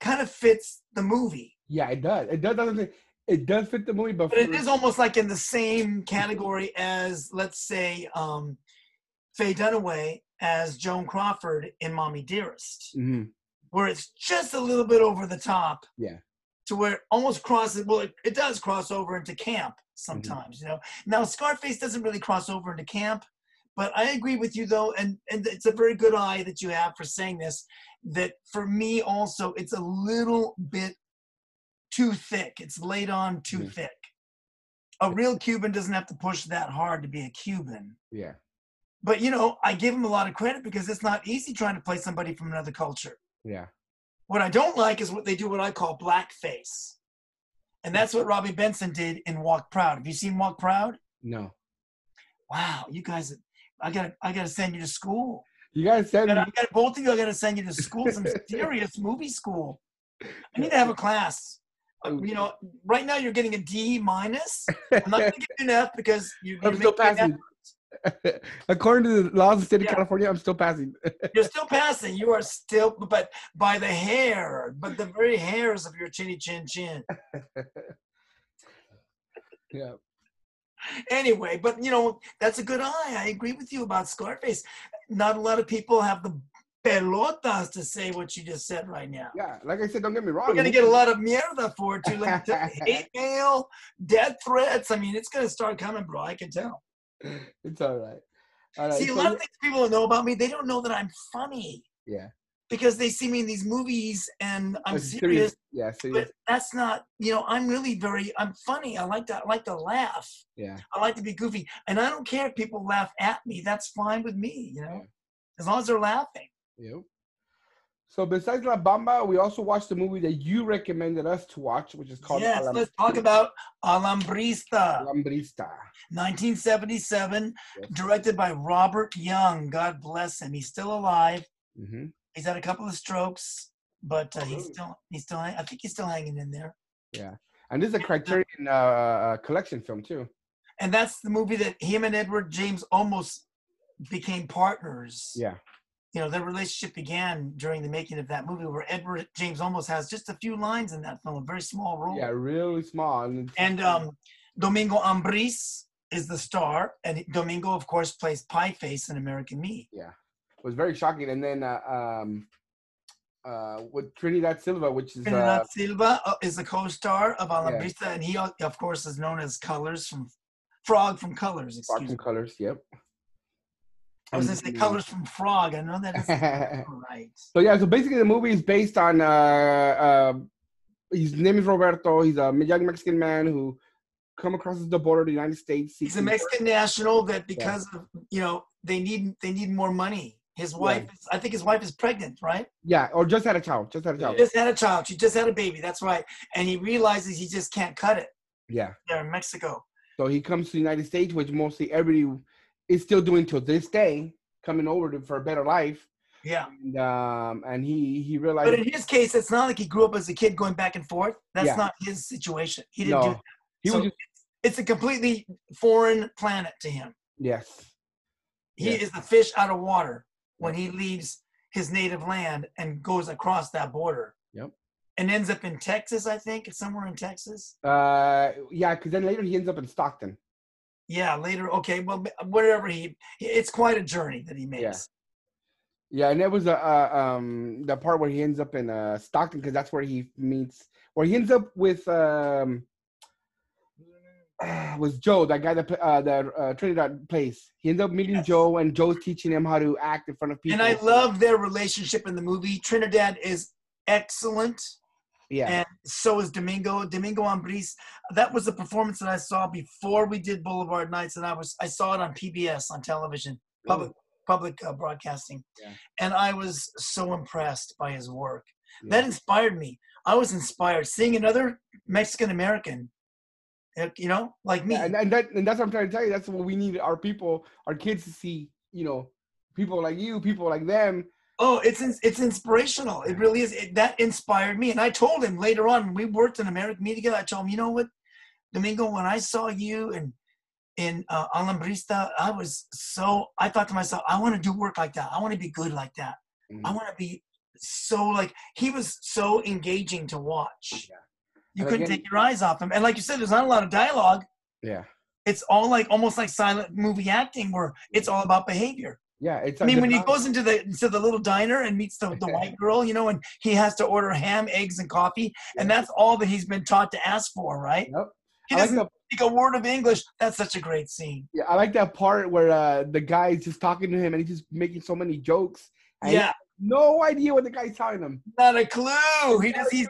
kind of fits the movie. yeah. It does. It does. Doesn't it does fit the movie, but, But it is almost like in the same category as, let's say, um, Faye Dunaway as Joan Crawford in Mommie Dearest, Mhm. where it's just a little bit over the top. Yeah. To where it almost crosses, well, it, it does cross over into camp sometimes, you know. Now, Scarface doesn't really cross over into camp, but I agree with you, though, and, and it's a very good eye that you have for saying this, that for me also, it's a little bit too thick. It's laid on too Mhm. thick. A real Cuban doesn't have to push that hard to be a Cuban. yeah, But you know, I give him a lot of credit because it's not easy trying to play somebody from another culture. yeah, What I don't like is what they do, what I call blackface. And that's what Robby Benson did in Walk Proud. Have you seen Walk Proud? no. Wow, you guys, I gotta, I gotta send you to school. You guys said I gotta, I gotta- both of you, I gotta send you to school, some serious movie school. I need to have a class. Uh, You know, right now you're getting a D minus. I'm not gonna give you an F because you, I'm you're still passing. According to the laws of the state Yeah. of California, I'm still passing. You're still passing. You are still, but by the hair, but the very hairs of your chinny chin chin. yeah, Anyway, but you know, that's a good eye. I agree with you about Scarface. Not a lot of people have the pelotas to say what you just said right now. yeah. Like I said, don't get me wrong. We're gonna get a lot of mierda for it too. Like hate mail, death threats. I mean, it's gonna start coming, bro. I can tell. it's all right. All right. See, a lot of things people don't know about me. They don't know that I'm funny yeah. Because they see me in these movies and I'm It's serious. Yeah. Serious. But that's not, you know, I'm really very, I'm funny. I like to, I like to laugh. Yeah. I like to be goofy, and I don't care if people laugh at me. That's fine with me, you know, as long as they're laughing. Yep. So besides La Bamba, we also watched the movie that you recommended us to watch, which is called yes, Alam- let's talk about Alambrista, Alambrista. 1977, Yes. directed by Robert Young. God bless him. He's still alive. hmm He's had a couple of strokes, but uh, he's still, he's still, I think he's still hanging in there. Yeah, and this is a Criterion uh, uh, collection film too. And that's the movie that him and Edward James Olmos became partners. Yeah. you know, their relationship began during the making of that movie, where Edward James almost has just a few lines in that film, a very small role. Yeah, really small. And, um, Domingo Ambriz is the star, and Domingo, of course, plays Pie Face in American Me. Was very shocking. And then uh, um, uh, with Trinidad Silva, which is uh, Silva uh, is the co-star of Alambrista, and he, uh, of course, is known as Colors from Frog from Colors. Excuse Sparkling me. Colors. Yep. I was to say Colors from Frog. I know that is right. So yeah, so basically the movie is based on uh, uh, his name is Roberto. He's a young Mexican man who come across the border of the United States. He's a. Mexican national that because of you know they need they need more money. His wife, is, I think his wife is pregnant, right? Yeah, or just had a child. Just had a child. Just had a child. She just had a baby. That's right. And he realizes he just can't cut it Yeah. there in Mexico. So he comes to the United States, which mostly everybody is still doing till this day, coming over to, for a better life. Yeah. And um, and he he realized But in his case, it's not like he grew up as a kid going back and forth. That's Yeah. not his situation. He didn't do no, that. he So was just It's a completely foreign planet to him. yes. He Yeah. is the fish out of water when he leaves his native land and goes across that border. Yep. And ends up in Texas, I think. Somewhere in Texas. Uh, yeah, because then later he ends up in Stockton. Yeah, later. Okay, well, wherever he, it's quite a journey that he makes. Yeah, Yeah, and that was a uh, um the part where he ends up in uh Stockton because that's where he meets where he ends up with um was Joe that guy that uh that uh, Trinidad plays. He ends up meeting Yes. Joe and Joe's teaching him how to act in front of people. And I love their relationship in the movie. Trinidad is excellent, yeah and so is Domingo. Domingo Ambriz. That was the performance that I saw before we did Boulevard Nights, and I was I saw it on PBS on television, public public uh, broadcasting, Yeah. and I was so impressed by his work. Yeah. That inspired me. I was inspired seeing another Mexican American, uh, you know, like me. And, and that and that's what I'm trying to tell you. That's what we need our people, our kids to see. You know, people like you, people like them. Oh, it's it's inspirational. It really is. It, that inspired me, and I told him later on we worked in American Me together. I told him, you know what, Domingo, when I saw you and in uh, Alambrista, I was so. I thought to myself, I want to do work like that. I want to be good like that. Mhm. I want to be so like he was so engaging to watch. Yeah. You And couldn't again- take your eyes off him, and like you said, there's not a lot of dialogue. Yeah, It's all like almost like silent movie acting, where it's all about behavior. yeah. It's. I mean, when he goes into the into the little diner and meets the, the white girl, you know, and he has to order ham, eggs, and coffee, and that's all that he's been taught to ask for, right? Yep. He I doesn't the speak a word of English. That's such a great scene. Yeah, I like that part where uh, the guy is just talking to him and he's just making so many jokes. And Yeah, no idea what the guy's telling him. not a clue. He just he's.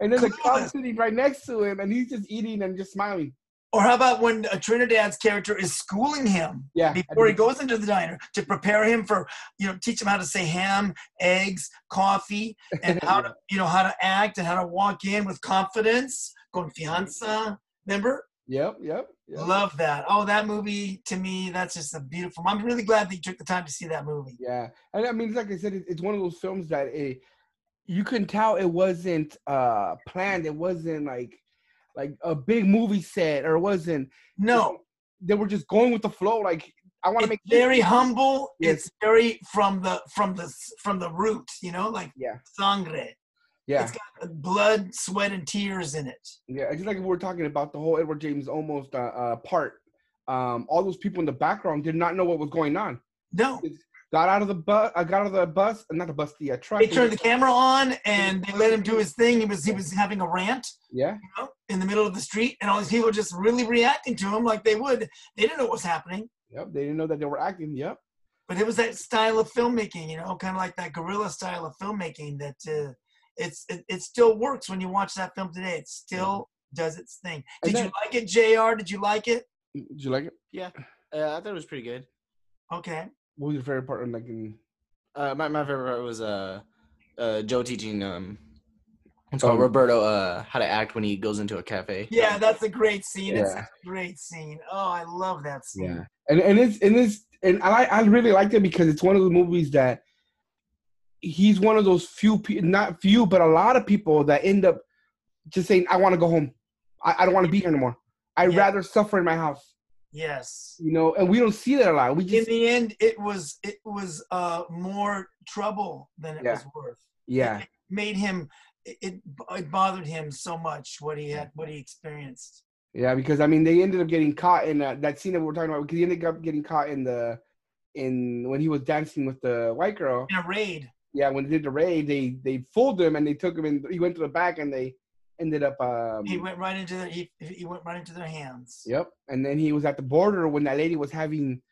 And then the clueless. cop sitting right next to him and he's just eating and just smiling. Or how about when Trinidad's character is schooling him Yeah. before he goes into the diner to prepare him for, you know, teach him how to say ham, eggs, coffee, and how to, you know, how to act and how to walk in with confidence, confianza. Remember? Yep, yep. yep. Love that. Oh, that movie to me, that's just a beautiful. I'm really glad that you took the time to see that movie. Yeah. And I mean, like I said, it's one of those films that it, you can tell it wasn't uh planned. It wasn't like like a big movie set or it wasn't. No, They were just going with the flow. Like, I want to make very humble. Yes. It's very from the from the from the root. You know, like Yeah. sangre. Yeah. It's got blood, sweat, and tears in it. Yeah, just like we were talking about the whole Edward James Olmos uh, uh, part. Um, all those people in the background did not know what was going on. No, Got out of the bus. I got out of the bus, not the bus, the uh, truck. they turned the camera on and they let him do his thing. He was he was having a rant. Yeah, you know, in the middle of the street, and all these people just really reacting to him like they would. They didn't know what was happening. Yep. They didn't know that they were acting. Yep. But it was that style of filmmaking, you know, kind of like that guerrilla style of filmmaking that uh, it's it, it still works when you watch that film today. It still does its thing. And Did you like it, Jr? Did you like it? Did you like it? Yeah, uh, I thought it was pretty good. Okay. What was your favorite part? Like in Uh, my my favorite part was uh, uh, Joe teaching um, what's called Um, Roberto uh how to act when he goes into a cafe. Yeah, that's a great scene. It's a great scene. Oh, I love that scene. Yeah, and and it's and it's and I I really liked it because it's one of the movies that he's one of those few people, not few, but a lot of people that end up just saying, "I want to go home. I, I don't want to be here anymore. I'd Yeah. rather suffer in my house." Yes. You know, and we don't see that a lot. We just In the end, it was it was uh more trouble than it Yeah. was worth. yeah, It made him. It, it bothered him so much what he had what he experienced. yeah, because I mean, they ended up getting caught in that, that scene that we are talking about. Because he ended up getting caught in the in when he was dancing with the white girl. In a raid. Yeah, when they did the raid, they they fooled him and they took him and he went to the back and they ended up um He went right into their he, he went right into their hands. Yep. And then he was at the border when that lady was having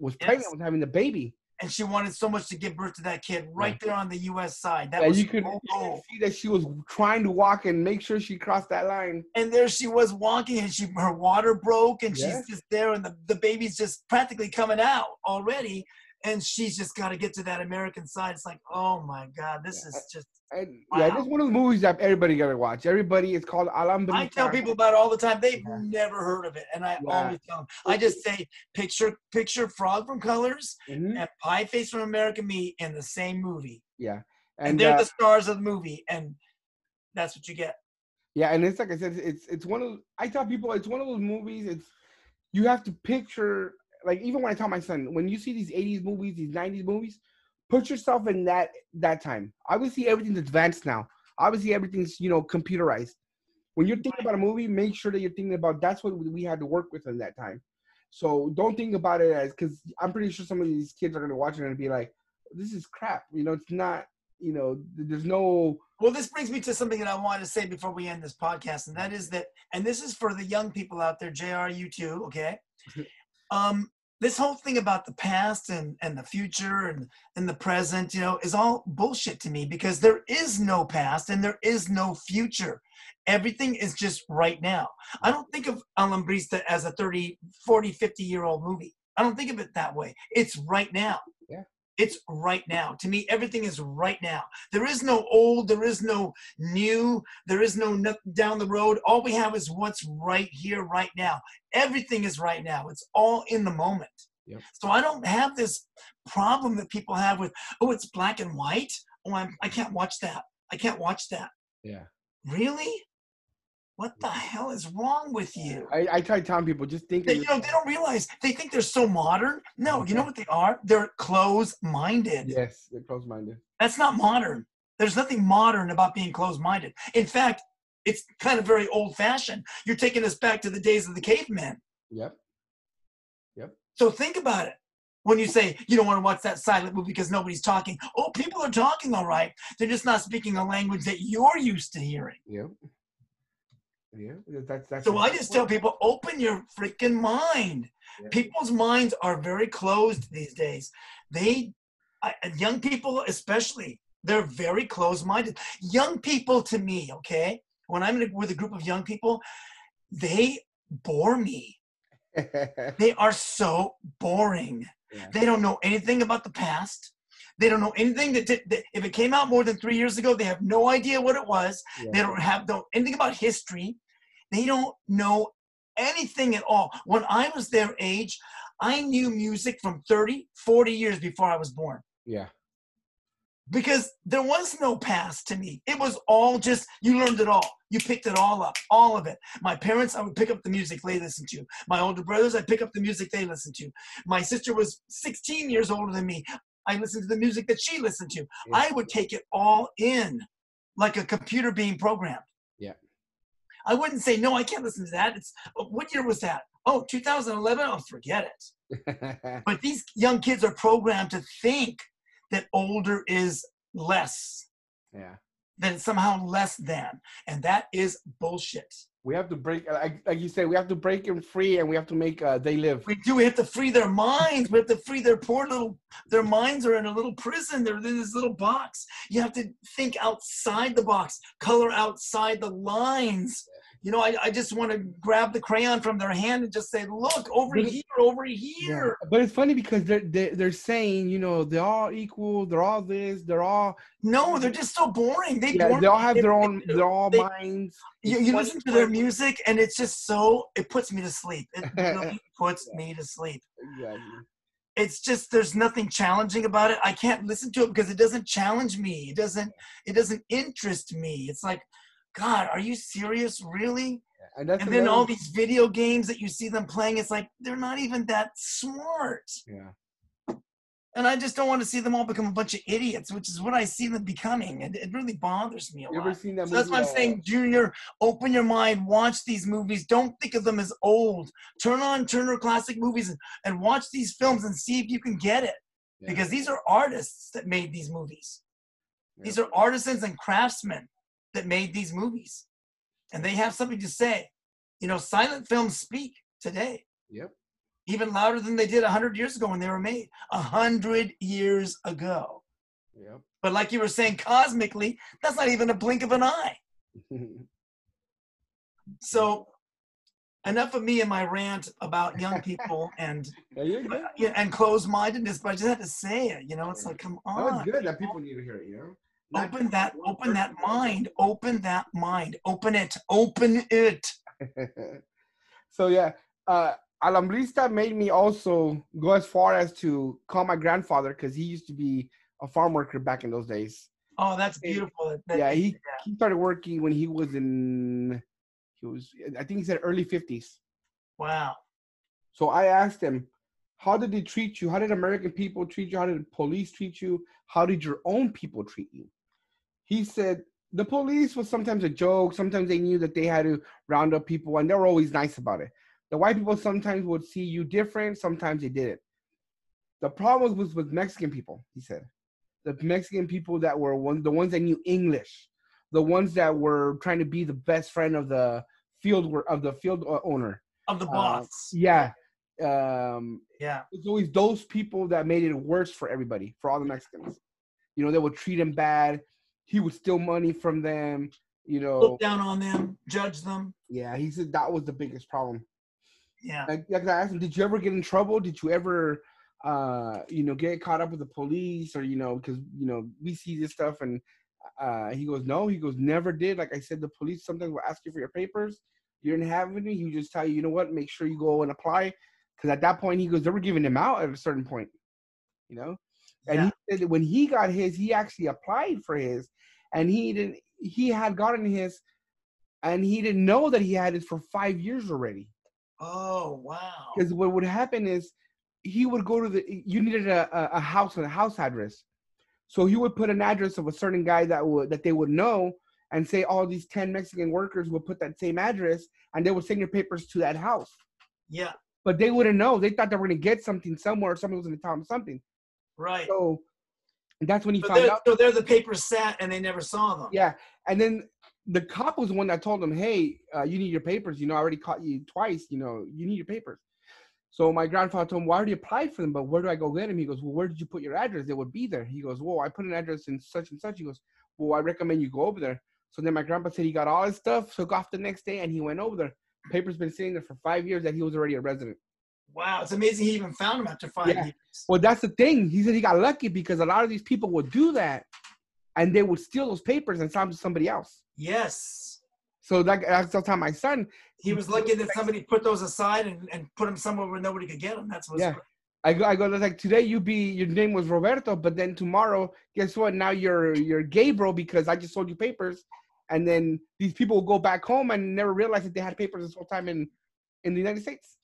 was pregnant, Yes. was having the baby. And she wanted so much to give birth to that kid right there on the U.S. side. That and was you could, you could see that she was trying to walk and make sure she crossed that line. and there she was walking and she her water broke and Yeah. she's just there and the, the baby's just practically coming out already and she's just got to get to that american side it's like oh my god this Yeah. is just yeah, Wow. this is one of the movies that everybody gotta watch. Everybody, it's called Alhambra. i tell people about it all the time they've Yeah. never heard of it and i Yeah. always tell them i just say picture picture frog from colors Mhm. and pie face from american me in the same movie Yeah, and, and, they're uh, the stars of the movie and that's what you get yeah, and it's like I said, it's it's one of I tell people it's one of those movies. It's you have to picture like even when I tell my son when you see these '80s movies, these '90s movies, put yourself in that that time. Obviously, everything's advanced now. Obviously, everything's you know computerized. When you're thinking about a movie, make sure that you're thinking about that's what we had to work with in that time. So don't think about it as because I'm pretty sure some of these kids are gonna watch it and be like, "This is crap." You know, it's not. You know, there's no. Well, this brings me to something that I wanted to say before we end this podcast, and that is that, and this is for the young people out there, JR, you too, okay? Um, this whole thing about the past and, and the future and, and the present, you know, is all bullshit to me because there is no past and there is no future. Everything is just right now. I don't think of Alambrista as a 30, 40, 50 year old movie. I don't think of it that way. It's right now. It's right now. To me, everything is right now. There is no old, there is no new, there is no down the road. All we have is what's right here, right now. Everything is right now. It's all in the moment. Yep. So I don't have this problem that people have with, oh, it's black and white. Oh, I'm, I can't watch that. I can't watch that. Yeah. Really? What the hell is wrong with you? I, I try telling people just think. They, you know, they don't realize they think they're so modern. No, you know what they are? They're closed-minded. Yes, they're close-minded. That's not modern. There's nothing modern about being closed-minded. In fact, it's kind of very old-fashioned. You're taking us back to the days of the cavemen. Yep. Yep. So think about it. When you say you don't want to watch that silent movie because nobody's talking, oh, people are talking all right. They're just not speaking a language that you're used to hearing. Yep. Yeah. That's that's. So I just tell people, open your freaking mind. Yeah. People's minds are very closed these days. They, I, young people especially, they're very closed-minded. Young people, to me, okay, when I'm in a, with a group of young people, they bore me. They are so boring. Yeah. They don't know anything about the past. They don't know anything that, did- that if it came out more than three years ago, they have no idea what it was. They don't have know anything about history. They don't know anything at all. When I was their age, I knew music from 30, 40 years before I was born yeah. because there was no past to me. It was all just, you learned it all. You picked it all up, all of it. My parents, I would pick up the music they listened to. My older brothers, I'd pick up the music they listened to. My sister was 16 years older than me. I listened to the music that she listened to. I would take it all in like a computer being programmed. I wouldn't say, no, I can't listen to that. It's oh, what year was that? Oh, 2011? Oh, forget it. But these young kids are programmed to think that older is less, yeah. it's somehow less than. And that is bullshit. We have to break, like, like you said, we have to break them free, and we have to make uh, they live. We do. We have to free their minds. We have to free their poor little. Their minds are in a little prison. They're in this little box. You have to think outside the box. Color outside the lines. You know, I, I just want to grab the crayon from their hand and just say, "Look over But here, over Yeah. here." But it's funny because they're, they're they're saying, you know, they're all equal. They're all this. They're all No, they're just so boring. They yeah. They all have their own. They're all They- minds. You, you listen to their music and it's just so it puts me to sleep. It really puts me to sleep. Exactly. It's just there's nothing challenging about it. I can't listen to it because it doesn't challenge me. It doesn't it doesn't interest me. It's like, God, are you serious? Really? And And then all these video games that you see them playing, it's like they're not even that smart. Yeah. And I just don't want to see them all become a bunch of idiots, which is what I see them becoming. And it really bothers me a You lot. ever seen that So that's why I'm uh, saying, Junior, open your mind, watch these movies. Don't think of them as old. Turn on Turner Classic Movies and, and watch these films and see if you can get it. yeah, Because these are artists that made these movies. yeah. These are artisans and craftsmen that made these movies. And they have something to say. You know, silent films speak today, Yep. even louder than they did 100 years ago when they were made. 100 years ago. Yep. But like you were saying, cosmically, that's not even a blink of an eye. So enough of me and my rant about young people and yeah, good. Uh, yeah, and closed-mindedness, but I just had to say it. You know, it's like, come on, it's good that people need to hear it. You know. Open that, open that mind, open that mind, open it, open it. so yeah, uh, Alambrista made me also go as far as to call my grandfather because he used to be a farm worker back in those days. Oh, that's beautiful. that- yeah, he, he started working when he was in he was I think he said early fifties. Wow. So I asked him, how did they treat you? How did American people treat you? How did police treat you? How did your own people treat you? He said the police was sometimes a joke. Sometimes they knew that they had to round up people, and they were always nice about it. The white people sometimes would see you different. Sometimes they didn't. The problem was with Mexican people. He said, the Mexican people that were one, the ones that knew English, the ones that were trying to be the best friend of the field of the field uh, owner. Of the Uh, boss. Yeah. Um, yeah. it's always those people that made it worse for everybody, for all the Mexicans. You know, they would treat him bad. He would steal money from them. You know, Look down on them, judge them. yeah. He said that was the biggest problem. Yeah. Like, like I asked him, did you ever get in trouble? Did you ever, uh, you know, get caught up with the police or you know, because you know we see this stuff and uh, he goes, no. He goes, never did. Like I said, the police sometimes will ask you for your papers. You didn't have any. He would just tell you, you know what, make sure you go and apply. Because at that point, he goes, they were giving him out at a certain point. You know, and Yeah. he said that when he got his, he actually applied for his, and he didn't. He had gotten his, and he didn't know that he had it for five years already. Oh, wow. Because what would happen is he would go to the you needed a, a, house and a house address. So he would put an address of a certain guy that would that they would know and say all these 10 Mexican workers would put that same address and they would send your papers to that house. Yeah. But they wouldn't know. They thought they were gonna get something somewhere, someone was gonna tell them something. Right. So that's when he So found out. so there the papers sat and they never saw them. Yeah. And then the cop was the one that told him, "Hey, uh, you need your papers. You know, I already caught you twice. You know, you need your papers." So my grandfather told him, "Well, I already applied for them, but where do I go get them?" He goes, "Well, where did you put your address? They would be there." He goes, "Well, I put an address in such and such." He goes, "Well, I recommend you go over there." So then my grandpa said he got all his stuff, took off the next day, and he went over there. Papers been sitting there for five years that he was already a resident. Wow. It's amazing he even found them after five Yeah. years. Well, that's the thing. He said he got lucky because a lot of these people would do that, and they would steal those papers and sell them to somebody else. Yes. So that, that's the time my son He was lucky that somebody put those aside and, and put them somewhere where nobody could get them. That's what's Yeah. I go, I go like today you be your name was Roberto, but then tomorrow, guess what? Now you're you're Gabriel because I just sold you papers, and then these people will go back home and never realize that they had papers this whole time in in the United States.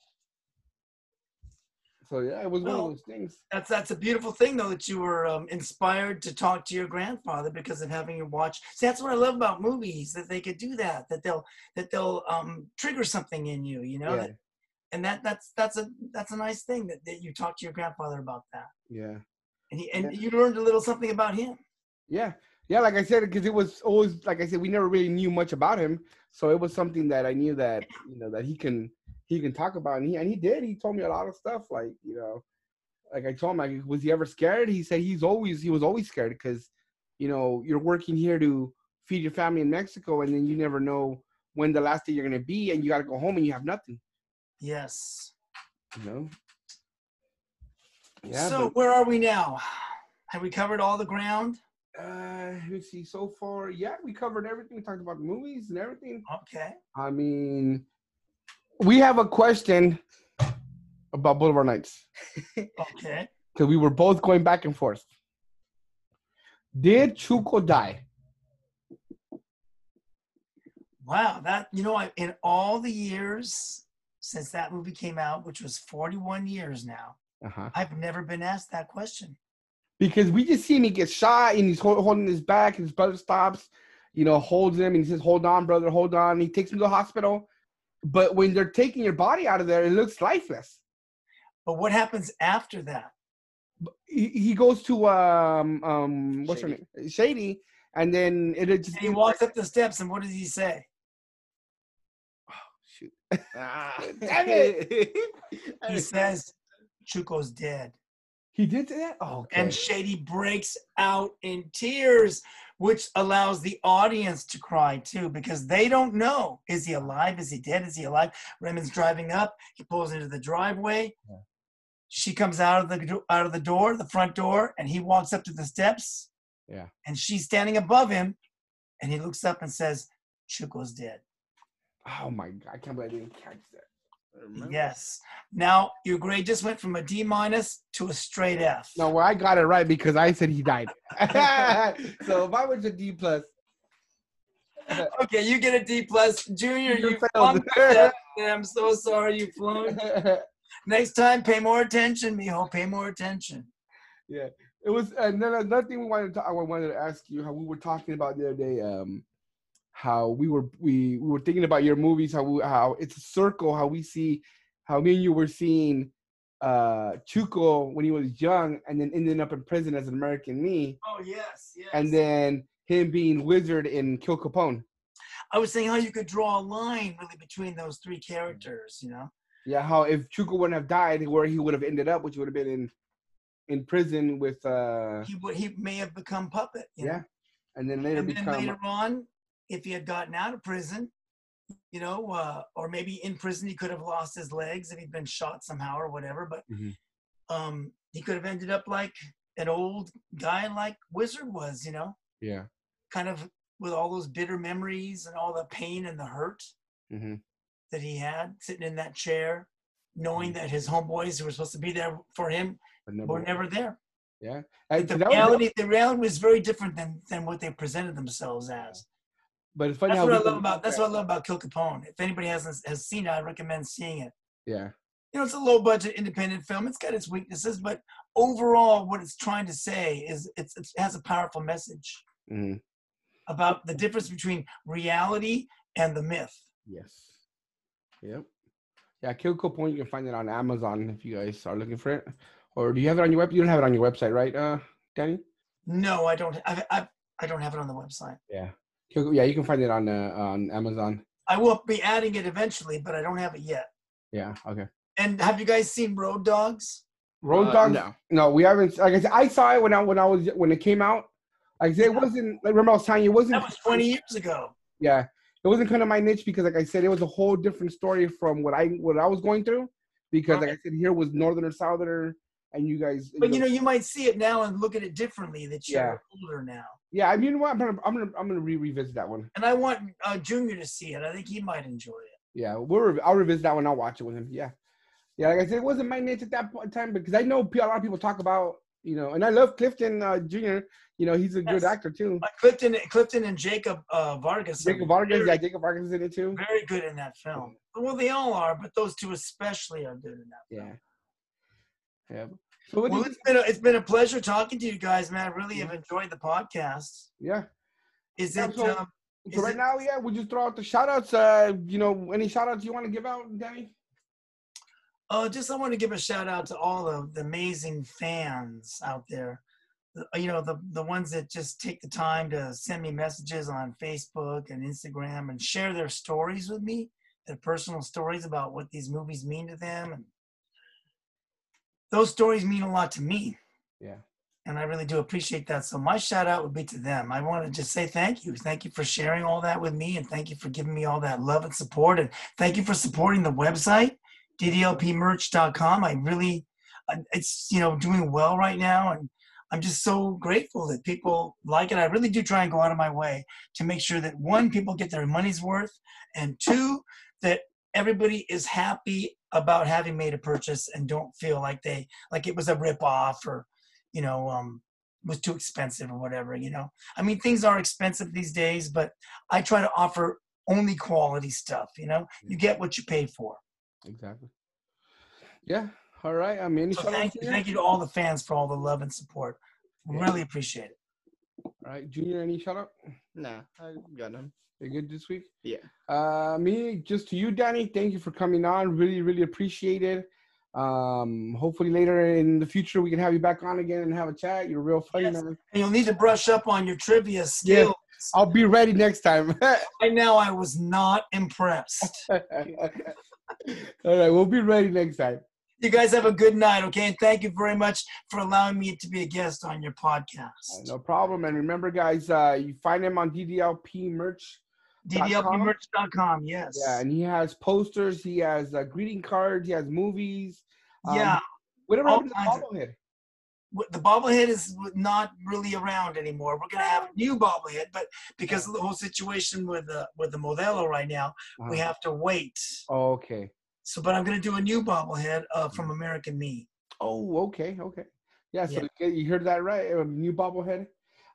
So yeah, it was one of those things. That's that's a beautiful thing though that you were um, inspired to talk to your grandfather because of having you watch. See, that's what I love about movies that they could do that. That they'll that they'll um, trigger something in you. You know, Yeah, that, and that that's that's a that's a nice thing that, that you talked to your grandfather about that, yeah, and he and Yeah. you learned a little something about him. yeah. Yeah, like I said, because it was always like I said, we never really knew much about him, so it was something that I knew that you know that he can he can talk about, and he and he did. He told me a lot of stuff, like you know, like I told him, like, was he ever scared? He said he's always he was always scared because you know you're working here to feed your family in Mexico, and then you never know when the last day you're gonna be, and you got to go home and you have nothing. Yes. You know. Yeah. so but- where are we now? Have we covered all the ground? Uh, let's see. So far, yeah, we covered everything. We talked about the movies and everything. Okay. I mean, we have a question about Boulevard Nights Okay. because we were both going back and forth. Did Chuco die? Wow. That you know, I, in all the years since that movie came out, which was 41 years now, Uh huh. I've never been asked that question. Because we just see him, he gets shot and he's holding his back, and his brother stops, you know, holds him and he says, "Hold on, brother, hold on." He takes him to the hospital, but when they're taking your body out of there, it looks lifeless. But what happens after that? He, he goes to um um what's her name Shady, and then it it just And he walks up the steps, and what does he say? Oh shoot. Ah. Damn it. He says, "Chuco's dead." He did that. Oh, okay. and Shady breaks out in tears, which allows the audience to cry too, because they don't know is he alive? Is he dead? Is he alive? Raymond's driving up. He pulls into the driveway. Yeah. She comes out of the out of the door, the front door, and he walks up to the steps. Yeah. And she's standing above him, and he looks up and says, "Chuco's dead." oh my god, I can't believe I didn't catch that. Yes. Now your grade just went from a D minus to a straight F. No, well, I got it right because I said he died. so if I was a D plus, Okay, you get a D plus. Junior, You you failed. flunked. I'm so sorry you flunked. Next time, pay more attention, mijo. Pay more attention. yeah, it was uh, no, no, another thing we wanted to. I wanted to ask you how we were talking about the other day. Um, how we were we we were thinking about your movies. How we, how it's a circle. How we see how me and you were seeing uh Chuco when he was young, and then ending up in prison as an American me, Oh yes, yes. and then him being Wizard in Kill Kapone. I was saying how you could draw a line really between those three characters. You know. Yeah, how if Chuco wouldn't have died, where he would have ended up, which would have been in in prison with uh He would. He may have become puppet. You yeah, Know? and then later And then become later on, if he had gotten out of prison, you know, uh, or maybe in prison he could have lost his legs if he'd been shot somehow or whatever. But Mhm. um, he could have ended up like an old guy like Wizard was. You know. yeah. kind of with all those bitter memories and all the pain and the hurt hmm that he had sitting in that chair, knowing that his homeboys who were supposed to be there for him never, were never there. yeah. And the that was- reality, the reality was very different than than what they presented themselves as. But it's funny That's how what I love about. That's what I love about Kill Kapone. If anybody hasn't has seen it, I recommend seeing it. Yeah, You know, it's a low budget independent film. It's got its weaknesses, but overall, what it's trying to say is it's, it has a powerful message hmm about the difference between reality and the myth. yes, yep. Yeah, Kill Kapone. You can find it on Amazon if you guys are looking for it. Or do you have it on your web? You don't have it on your website, right, uh, Danny? No, I don't. I, I, I don't have it on the website. Yeah. Kill- Yeah, you can find it on uh, on Amazon. I will be adding it eventually, but I don't have it yet. Yeah. Okay. And have you guys seen Road Dogz? Road Uh, Dogs. no. No, we haven't. Like I said, I saw it when I when I was when it came out. Like I said, it wasn't. Like, remember, I was telling you, it wasn't. That was 20 years ago. Yeah, it wasn't kind of my niche because, like I said, it was a whole different story from what I what I was going through. Because, like I said, here was northern or southerner, and you guys. But you know, you might see it now and look at it differently that you're Yeah. older now. yeah, I mean, you know what? I'm gonna I'm gonna I'm gonna re- revisit that one. And I want uh, Junior to see it. I think he might enjoy it. Yeah, we'll re- I'll revisit that one. I'll watch it with him. Yeah, yeah. Like I said, it wasn't my niche at that point in time because I know a lot of people talk about you know, and I love Clifton uh, Jr. You know, he's a good actor too. Like Clifton, Clifton and Jacob uh, Vargas. Jacob Vargas, very, yeah, Jacob Vargas is in it too. very good in that film. Well, they all are, but those two especially are good in that. Yeah. Yeah. So Well, you, it's been a, it's been a pleasure talking to you guys, man. I really have enjoyed the podcast. yeah. Is Yeah, it? so- um, So Is right it- now, yeah, we'll just throw out the shout outs. Uh, you know, any shout outs you want to give out, Danny? Uh, just I want to give a shout out to all of the amazing fans out there you know the the ones that just take the time to send me messages on Facebook and Instagram and share their stories with me, their personal stories about what these movies mean to them, and those stories mean a lot to me, Yeah. and I really do appreciate that. So my shout out would be to them. I want to just say thank you, thank you for sharing all that with me, and thank you for giving me all that love and support, and thank you for supporting the website ddlpmerch.com. I really, it's you know doing well right now, and I'm just so grateful that people like it. I really do try and go out of my way to make sure that one, people get their money's worth, and two, that everybody is happy about having made a purchase and don't feel like they like it was a rip off or you know um was too expensive or whatever you know? I mean things are expensive these days but i try to offer only quality stuff you know? You get what you pay for. Exactly. Yeah. All right. I mean, so thank you. Thank you to all the fans for all the love and support. Really appreciate it All right, Junior, any shout out? Nah, I got none. You good this week? Yeah. Uh, me, just to you, Danny. Thank you for coming on. Really, really appreciate it. Um, hopefully later in the future we can have you back on again and have a chat. You're real funny, Yes. man. and you'll need to brush up on your trivia skills Yeah. I'll be ready next time. right now i was not impressed All right, we'll be ready next time. You guys have a good night okay and thank you very much for allowing me to be a guest on your podcast No problem. And remember, guys, uh, you find him on DDLP merch. ddlpmerch.com yes Yeah, and he has posters. He has uh, greeting cards. He has movies. Um, yeah Whatever happened to the kinds of- bobblehead? the bobblehead is not really around anymore. We're gonna have a new bobblehead, but because of the whole situation with the with the Modelo right now, we Uh-huh. have to wait. Oh, okay. So, but I'm gonna do a new bobblehead uh, from American Me. Oh, okay, okay. Yeah, so Yeah. you- you heard that right? A new bobblehead.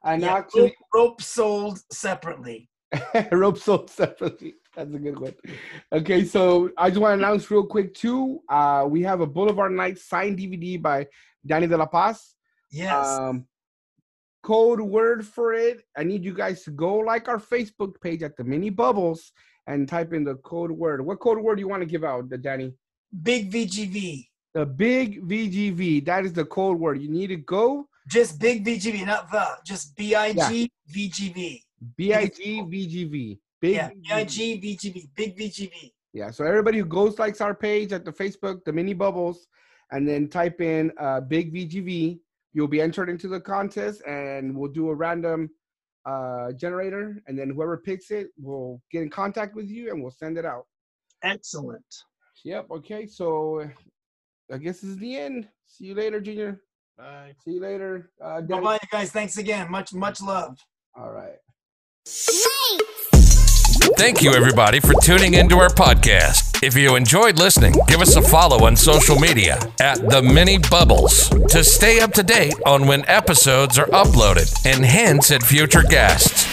And Yeah, actually, rope, rope sold separately. rope sold separately. That's a good one. Okay, so I just want to announce real quick too. Uh, we have a Boulevard Night signed DVD by Danny De La Paz. Yes, Um, code word for it. I need you guys to go like our Facebook page at the Mini Bubbles and type in the code word. What code word do you want to give out, Danny? big VGV. The big VGV. That is the code word. You need to go Just big VGV, not the. Just B I G VGV. B I G VGV. Big Yeah, B I VGV. G VGV. Big VGV. Yeah, so everybody who goes likes our page at the Facebook, the mini bubbles, and then type in uh, big VGV, you'll be entered into the contest, and we'll do a random uh, generator, and then whoever picks it will get in contact with you, and we'll send it out. Excellent. Yep. Okay. So I guess this is the end. See you later, Junior. Bye. See you later. Uh, Bye bye, guys. Thanks again. Much much love. All right. Thank you, everybody, for tuning into our podcast. If you enjoyed listening, give us a follow on social media at The Mini Bubbles to stay up to date on when episodes are uploaded and hints at future guests.